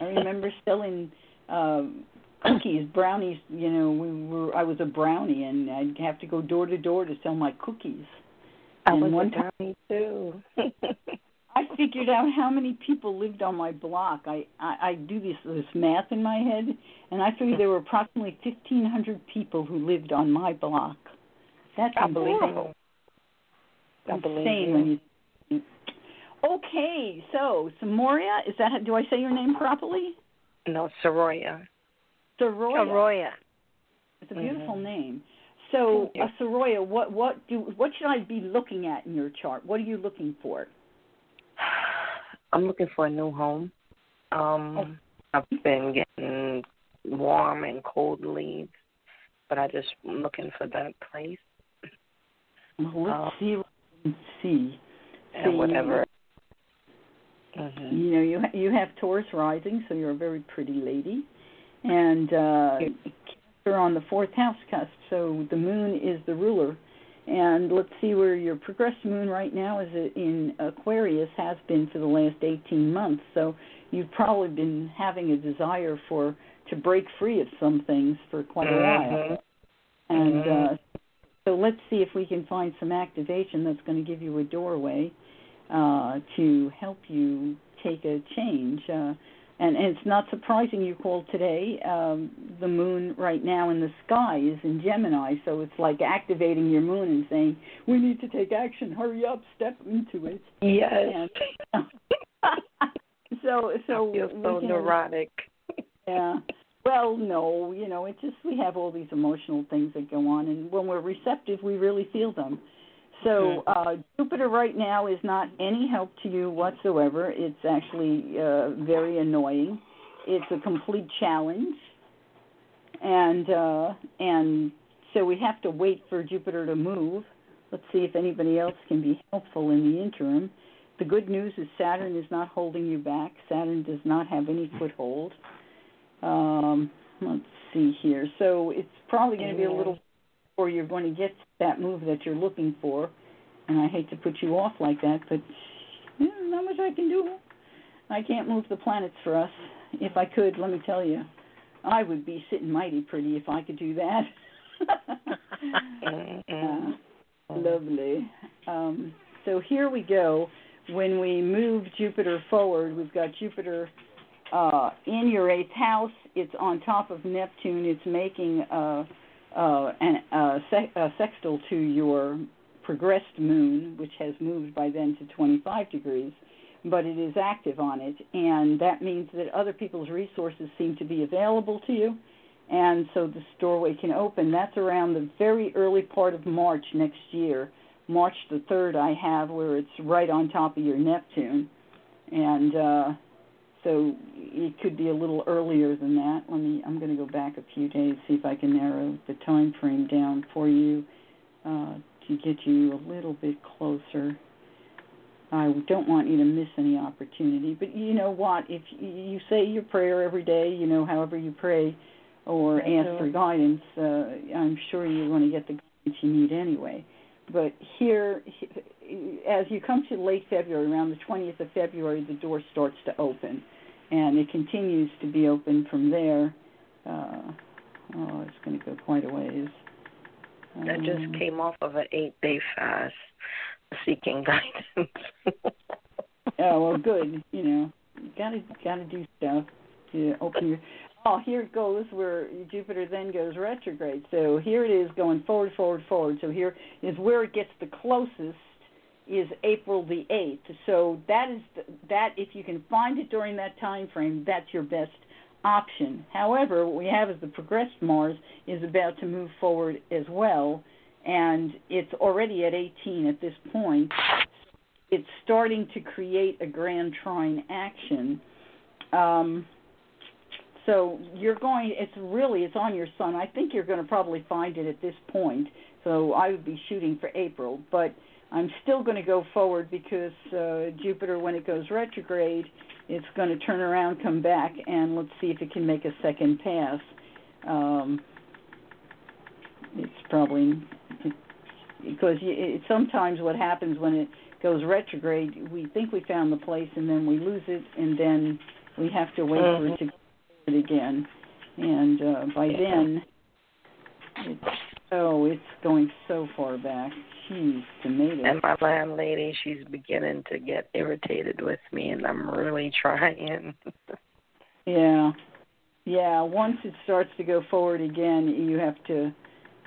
I remember selling um cookies, brownies, you know, we were I was a brownie and I'd have to go door to door to sell my cookies. I and was one a time brownie too. I figured out how many people lived on my block. I I, I do this this math in my head, and I figured there were approximately fifteen hundred people who lived on my block. That's I believe insane. you. I believe insane you. when you. Okay, so Samoria, is that do I say your name properly? No, Soroya. Soroya. Soroya. It's a beautiful Mhm. name. So, you. uh, Soroya, what what do what should I be looking at in your chart? What are you looking for? I'm looking for a new home. Um, I've been getting warm and cold leads, but I just looking for that place Well, let's Uh, see. can see. and See, whatever. Hmm You know, you ha- you have Taurus rising, so you're a very pretty lady, and uh, Cancer on the fourth house cusp. So the moon is the ruler, and let's see where your progressed moon right now is in Aquarius has been for the last 18 months. So you've probably been having a desire for to break free of some things for quite a while, and Mhm. uh, so let's see if we can find some activation that's going to give you a doorway uh, to help you take a change. Uh, and, and it's not surprising you called today. Um, the moon right now in the sky is in Gemini, so it's like activating your moon and saying, "We need to take action. Hurry up, step into it." Yes. And, so, so I feel so can- neurotic. yeah. Well, no, you know, it just we have all these emotional things that go on, and when we're receptive, we really feel them. So uh, Jupiter right now is not any help to you whatsoever. It's actually uh, very annoying. It's a complete challenge, and uh, and so we have to wait for Jupiter to move. Let's see if anybody else can be helpful in the interim. The good news is Saturn is not holding you back. Saturn does not have any foothold. Um, let's see here. So it's probably going to be a little before you're going to get that move that you're looking for. And I hate to put you off like that, but Yeah, not much I can do. I can't move the planets for us. If I could, let me tell you, I would be sitting mighty pretty if I could do that. uh, lovely. Um, so here we go. When we move Jupiter forward, we've got Jupiter uh, in your eighth house. It's on top of Neptune. It's making a, a, a, a sextile to your progressed moon, which has moved by then to 25 degrees, but it is active on it. And that means that other people's resources seem to be available to you. And so the doorway can open. That's around the very early part of March next year. March the 3rd, I have where it's right on top of your Neptune. And uh, so it could be a little earlier than that. Let me. I'm going to go back a few days, see if I can narrow the time frame down for you uh, to get you a little bit closer. I don't want you to miss any opportunity. But you know what? If you say your prayer every day, you know, however you pray or ask for guidance, uh, I'm sure you're going to get the guidance you need anyway. But here, as you come to late February, around the 20th of February, the door starts to open, and it continues to be open from there. Uh, oh, it's going to go quite a ways. Um, I just came off of an eight-day fast, seeking guidance. oh well, good. You know, you gotta gotta do stuff to open your oh, here it goes where Jupiter then goes retrograde. So here it is going forward, forward, forward. So here is where it gets the closest is April the 8th. So that is the, that if you can find it during that time frame, that's your best option. However, what we have is the progressed Mars is about to move forward as well, and it's already at 18 at this point. It's starting to create a grand trine action. Um, so you're going it's really it's on your sun i think you're going to probably find it at this point. So i would be shooting for april. But i'm still going to go forward because uh jupiter when it goes retrograde it's going to turn around come back and let's see if it can make a second pass. Um it's probably because it, sometimes what happens when it goes retrograde we think we found the place and then we lose it and then we have to wait mm-hmm. for it to it again, and uh, by then, it's oh, it's going so far back. Jeez, tomatoes. And my landlady, she's beginning to get irritated with me, and I'm really trying. yeah, yeah. Once it starts to go forward again, you have to.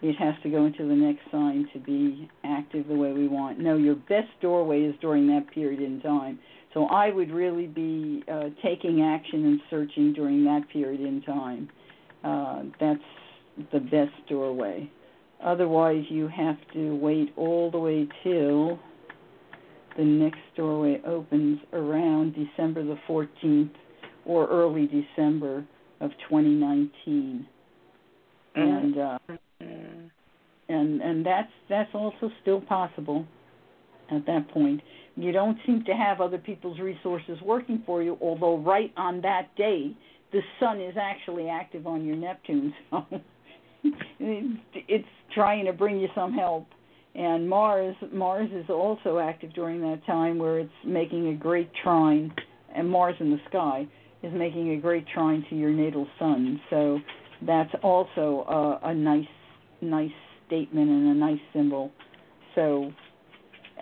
It has to go into the next sign to be active the way we want. No, your best doorway is during that period in time. So I would really be uh, taking action and searching during that period in time. Uh, that's the best doorway. Otherwise, you have to wait all the way till the next doorway opens around December the 14th or early December of 2019. Mm-hmm. And uh, and and that's that's also still possible at that point. You don't seem to have other people's resources working for you, although right on that day, the sun is actually active on your Neptune, so it's trying to bring you some help. And Mars, Mars is also active during that time, where it's making a great trine, and Mars in the sky is making a great trine to your natal sun. So that's also a, a nice, nice statement and a nice symbol. So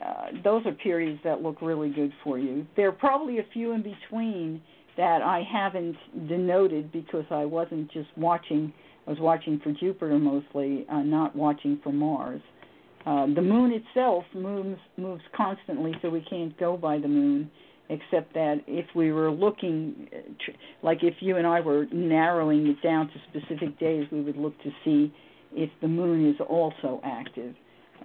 uh, those are periods that look really good for you. There are probably a few in between that I haven't denoted because I wasn't just watching. I was watching for Jupiter mostly, uh, not watching for Mars. Uh, the moon itself moves moves constantly, so we can't go by the moon. Except that if we were looking, uh, like if you and I were narrowing it down to specific days, we would look to see if the moon is also active.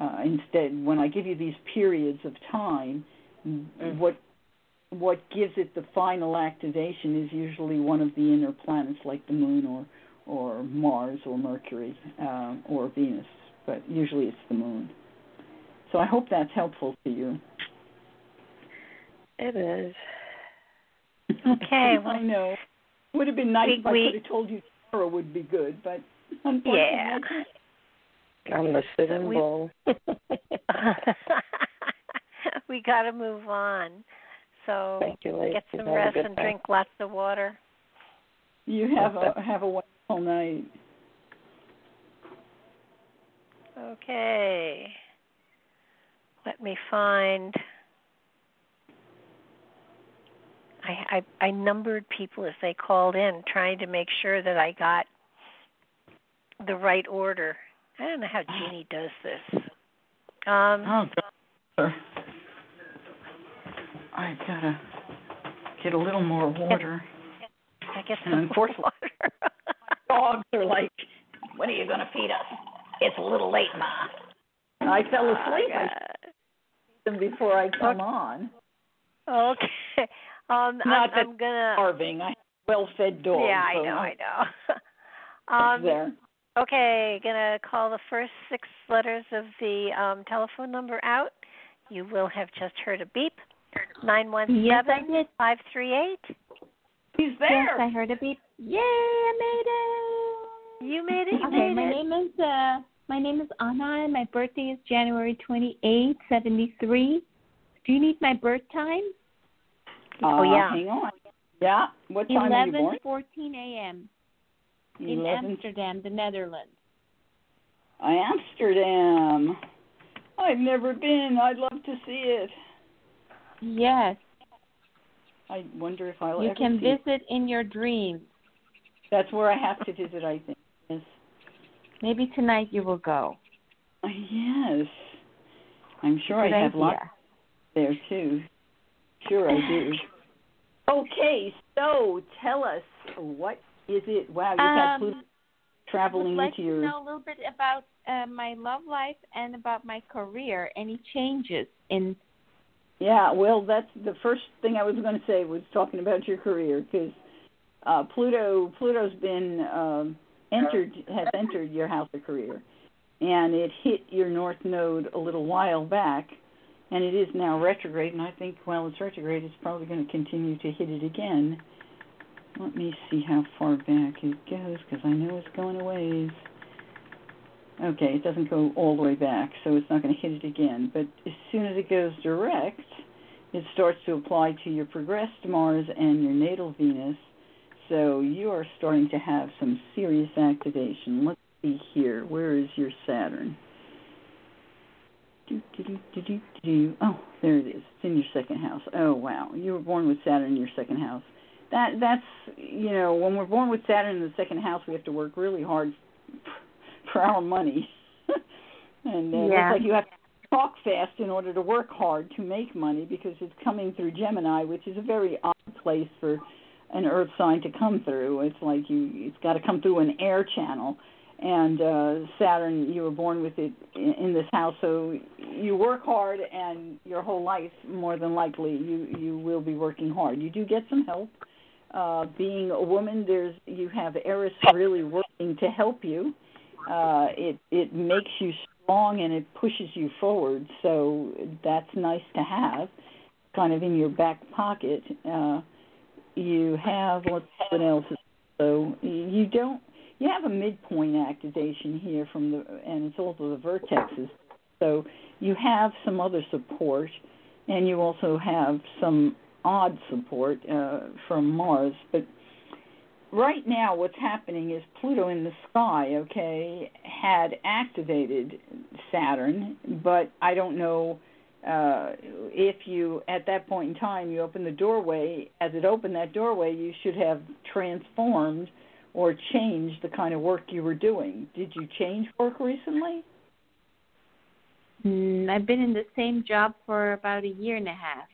Uh, instead, when I give you these periods of time, mm. what what gives it the final activation is usually one of the inner planets, like the Moon or or Mars or Mercury uh, or Venus, but usually it's the Moon. So I hope that's helpful to you. It is. Okay. Well, I know. Would have been nice we, if I could have told you tomorrow would be good, but unfortunately, yeah. I'm the sitting bull. we got to move on. So Thank you, ladies. get some Have rest and night. drink lots of water. You have a have a wonderful night. Okay. Let me find. I, I I numbered people as they called in, trying to make sure that I got the right order. I don't know how Jeannie does this. Um, Oh. I gotta get a little more water. I guess And some unfortunately- water. Dogs are like, when are you gonna feed us? It's a little late, Ma. I fell asleep. I feed them before I come on. Okay. Um, Not I'm, I'm gonna. Starving. I have well-fed dogs. yeah, I so know, I know. um, there. Okay, gonna call the first six letters of the um, telephone number out. You will have just heard a beep. Nine one Yes, I seven did. five three eight. Yes, I heard a beep. Yay, I made it. You made it. You Okay, made my it. name is uh my name is Anna and my birthday is January twenty eighth, seventy three. Do you need my birth time? Oh, Uh, yeah. Hang on. Yeah. What time are you Eleven born? fourteen AM in 11. Amsterdam, the Netherlands. Amsterdam. I've never been. I'd love to see it. Yes. I wonder if I'll you ever can see it. visit in your dreams. That's where I have to visit, I think. Yes. Maybe tonight you will go. Uh, Yes. I'm sure Good I have idea. lots there too. Sure I do. Okay, so tell us what is it? Wow, you've had Pluto Um, traveling like into to your know a little bit about uh, my love life and about my career. Any changes in? Yeah, well, that's the first thing I was going to say was talking about your career because uh, Pluto Pluto's been um, entered has entered your house of career, and it hit your north node a little while back, and it is now retrograde. And I think while it's retrograde, it's probably going to continue to hit it again. Let me see how far back it goes because I know it's going a ways. Okay, it doesn't go all the way back, so it's not going to hit it again. But as soon as it goes direct, it starts to apply to your progressed Mars and your natal Venus. So you are starting to have some serious activation. Let's see here. Where is your Saturn? Oh, there it is. It's in your second house. Oh wow, you were born with Saturn in your second house. That that's you know when we're born with Saturn in the second house, we have to work really hard for our money. and uh, Yeah. it's like you have to talk fast in order to work hard to make money because it's coming through Gemini, which is a very odd place for an earth sign to come through. It's like you it's got to come through an air channel. And uh Saturn, you were born with it in, in this house, so you work hard, and your whole life, more than likely, you you will be working hard. You do get some help. Uh, being a woman, there's you have Eris really working to help you. Uh, it it makes you strong and it pushes you forward. So that's nice to have, kind of in your back pocket. Uh, you have what's what else? So you don't you have a midpoint activation here from the and it's also the vertexes. So you have some other support, and you also have some odd support uh, from Mars. But right now, what's happening is Pluto in the sky, okay, had activated Saturn, but I don't know uh, if you, at that point in time, you open the doorway. As it opened that doorway, you should have transformed or changed the kind of work you were doing. Did you change work recently? Mm, I've been in the same job for about a year and a half.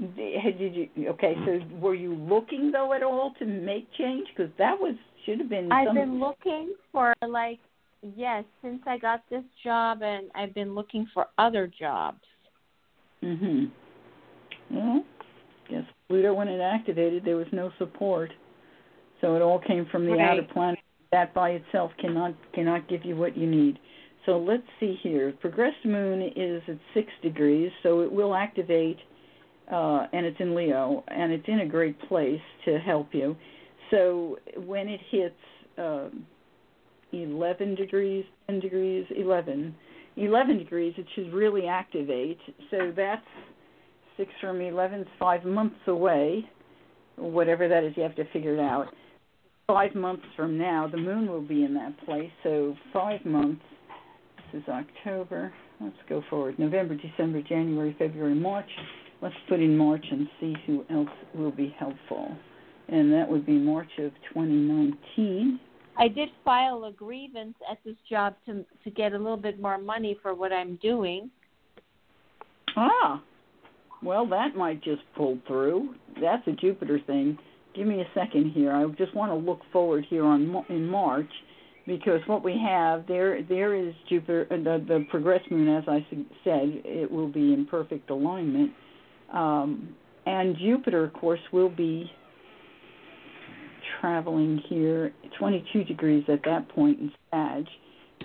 Did you? Okay, so were you looking though at all to make change? Because that was should have been. I've some, been looking for like yes, since I got this job and I've been looking for other jobs. Mhm. Well, guess Pluto when it activated, there was no support, so it all came from the Right. outer planet. That by itself cannot cannot give you what you need. So let's see here. Progressed Moon is at six degrees, so it will activate, uh, and it's in Leo, and it's in a great place to help you. So when it hits um, 11 degrees, 10 degrees, 11, 11 degrees, it should really activate. So that's Six from eleven is five months away. Whatever that is, you have to figure it out. Five months from now, the moon will be in that place. So five months. This is October. Let's go forward. November, December, January, February, March. Let's put in March and see who else will be helpful. And that would be March of 2019. I did file a grievance at this job to to get a little bit more money for what I'm doing. Ah, well, that might just pull through. That's a Jupiter thing. Give me a second here. I just want to look forward here on in March because what we have there there is Jupiter uh, the the progress moon as I said it will be in perfect alignment um, and Jupiter of course will be traveling here 22 degrees at that point in Sag.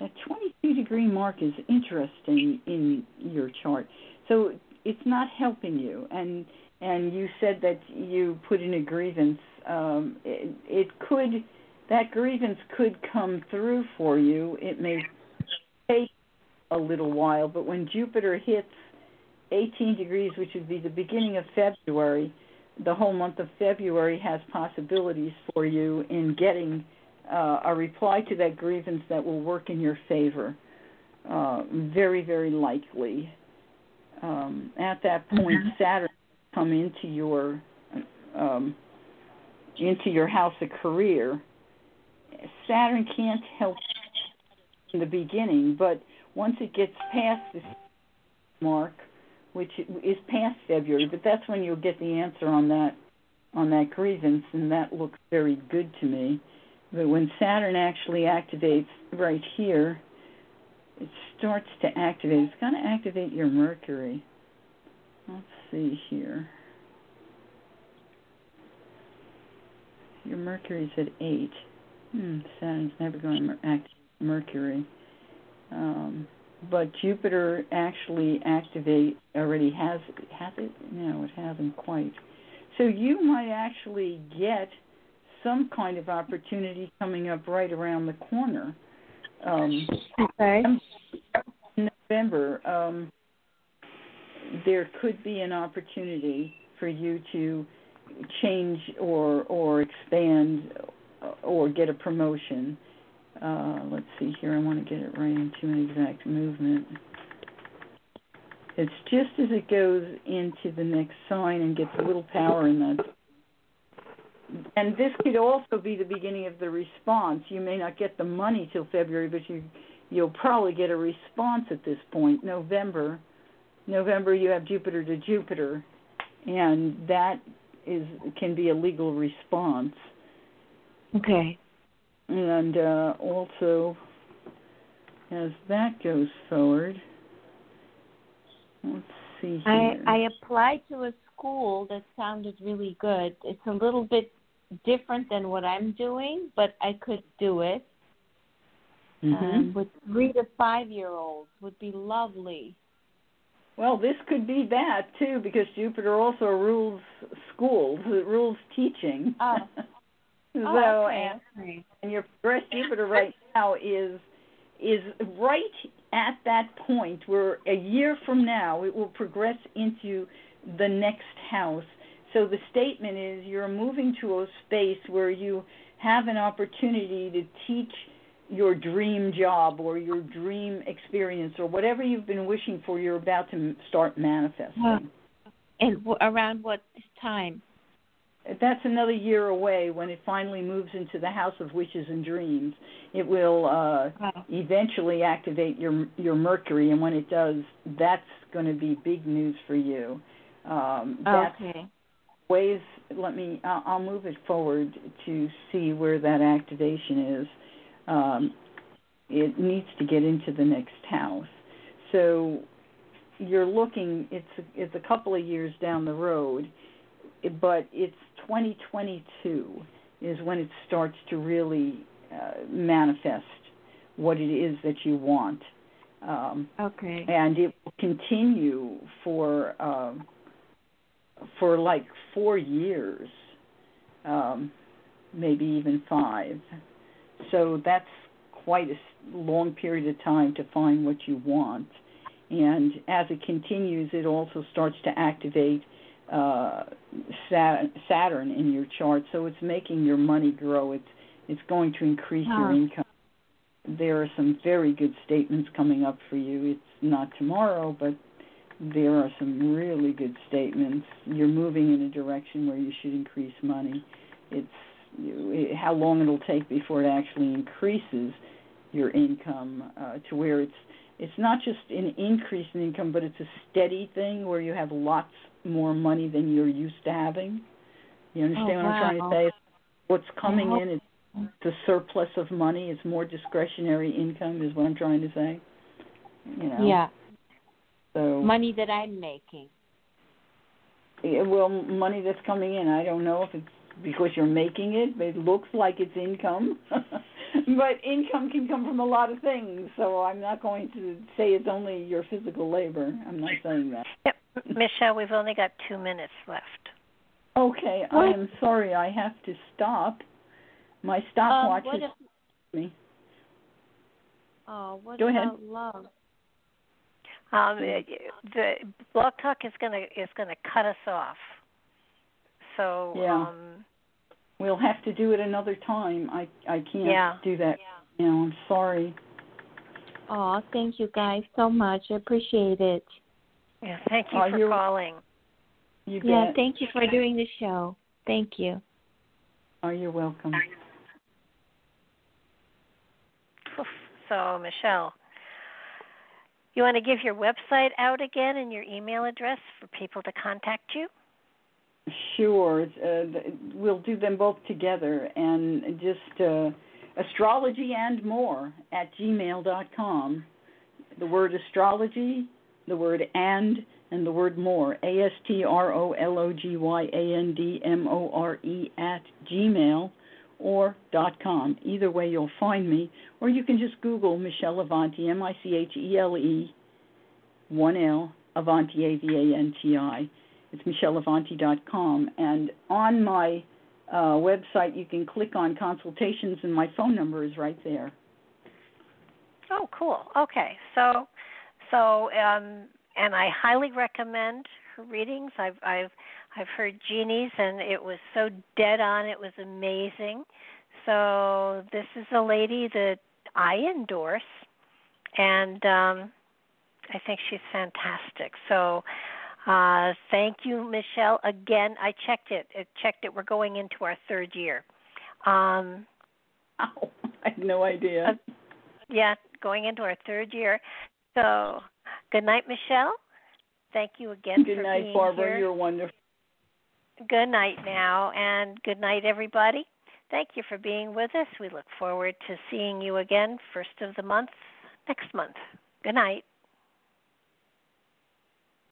That 22 degree mark is interesting in your chart. So it's not helping you. And and you said that you put in a grievance. Um, it, it could that grievance could come through for you. It may take a little while, but when Jupiter hits 18 degrees, which would be the beginning of February, the whole month of February has possibilities for you in getting uh, a reply to that grievance that will work in your favor. Uh, very, very likely. Um, at that point, mm-hmm. Saturn come into your um, into your house of career. Saturn can't help in the beginning, but once it gets past this mark, which is past February, but that's when you'll get the answer on that on that grievance, and that looks very good to me. But when Saturn actually activates right here, it starts to activate. It's going to activate your Mercury. Let's see here. Your Mercury's at eight. Hmm, Saturn's never going to activate Mercury. Um, but Jupiter actually activate already has has it? No, it hasn't quite. So you might actually get some kind of opportunity coming up right around the corner. Um, okay. In November, um, there could be an opportunity for you to change or or expand or get a promotion uh, let's see here. I want to get it right into an exact movement. It's just as it goes into the next sign and gets a little power in that. And this could also be the beginning of the response. You may not get the money till February, but you you'll probably get a response at this point. November, November you have Jupiter to Jupiter, and that is can be a legal response. Okay and uh, also as that goes forward, let's see here. I, I applied to a school that sounded really good. It's a little bit different than what I'm doing, but I could do it. Mm-hmm. Um, with three to five year olds would be lovely. Well, this could be that too, because Jupiter also rules schools. It rules teaching. Oh, Oh, so, oh, okay. and, and your progress Jupiter right now is is right at that point where a year from now it will progress into the next house. So the statement is you're moving to a space where you have an opportunity to teach your dream job or your dream experience or whatever you've been wishing for you're about to start manifesting. And around what time? That's another year away when it finally moves into the house of wishes and dreams. It will uh, wow. eventually activate your your Mercury, and when it does, that's going to be big news for you. Um, okay. Ways. Let me. I'll, I'll move it forward to see where that activation is. Um, it needs to get into the next house. So you're looking. It's it's a couple of years down the road but it's 2022 is when it starts to really uh, manifest what it is that you want. Um, okay. And it will continue for um, for like four years, um, maybe even five. So that's quite a long period of time to find what you want. and as it continues, it also starts to activate uh, Saturn in your chart. So it's making your money grow. It's it's going to increase your income. There are some very good statements coming up for you. It's not tomorrow, but there are some really good statements. You're moving in a direction where you should increase money. It's it, how long it'll take before it actually increases your income uh, to where it's it's not just an increase in income, but it's a steady thing where you have lots more money than you're used to having. You oh, understand oh, what wow. I'm trying to say? What's coming in is the surplus of money. It's more discretionary income, is what I'm trying to say. You know. Yeah. So money that I'm making. Yeah, well, money that's coming in. I don't know if it's because you're making it. But it looks like it's income, but income can come from a lot of things. So I'm not going to say it's only your physical labor. I'm not saying that. Yep. Michele, we've only got two minutes left. Okay, I am sorry. I have to stop. My stopwatch um, is if, me. Oh, what Go about ahead. love? Um, the blog talk is gonna is gonna cut us off. So Yeah. um, We'll have to do it another time. I I can't Yeah. do that. Yeah. You know, I'm sorry. Oh, thank you guys so much. I appreciate it. Yeah, thank you Oh, for you're- calling. You Yeah, bet. thank you for doing the show. Thank you. Oh, you're welcome. So Michele, you want to give your website out again and your email address for people to contact you? Sure. Uh, we'll do them both together and just uh, astrology and more at gmail.com. The word astrology, the word and, and the word more. A S T R O L O G Y A N D M O R E at gmail or dot com. Either way, you'll find me. Or you can just Google Michele Avanti, M I C H E L E, one L, Avanti, A V A N T I. It's micheleavanti.com. And on my uh, website, you can click on consultations, and my phone number is right there. Oh, cool. Okay, so so um, and I highly recommend her readings. I've I've I've heard Jeannie's, and it was so dead on. It was amazing. So this is a lady that I endorse, and um, I think she's fantastic. So. Uh, thank you, Michele. Again, I checked it. It checked it. We're going into our third year. Um, oh, I had no idea. Uh, yeah, going into our third year. So, good night, Michele. Thank you again for being here. good for night, being Barbara. here. You're wonderful. Good night now, and good night, everybody. Thank you for being with us. We look forward to seeing you again, first of the month, next month. Good night.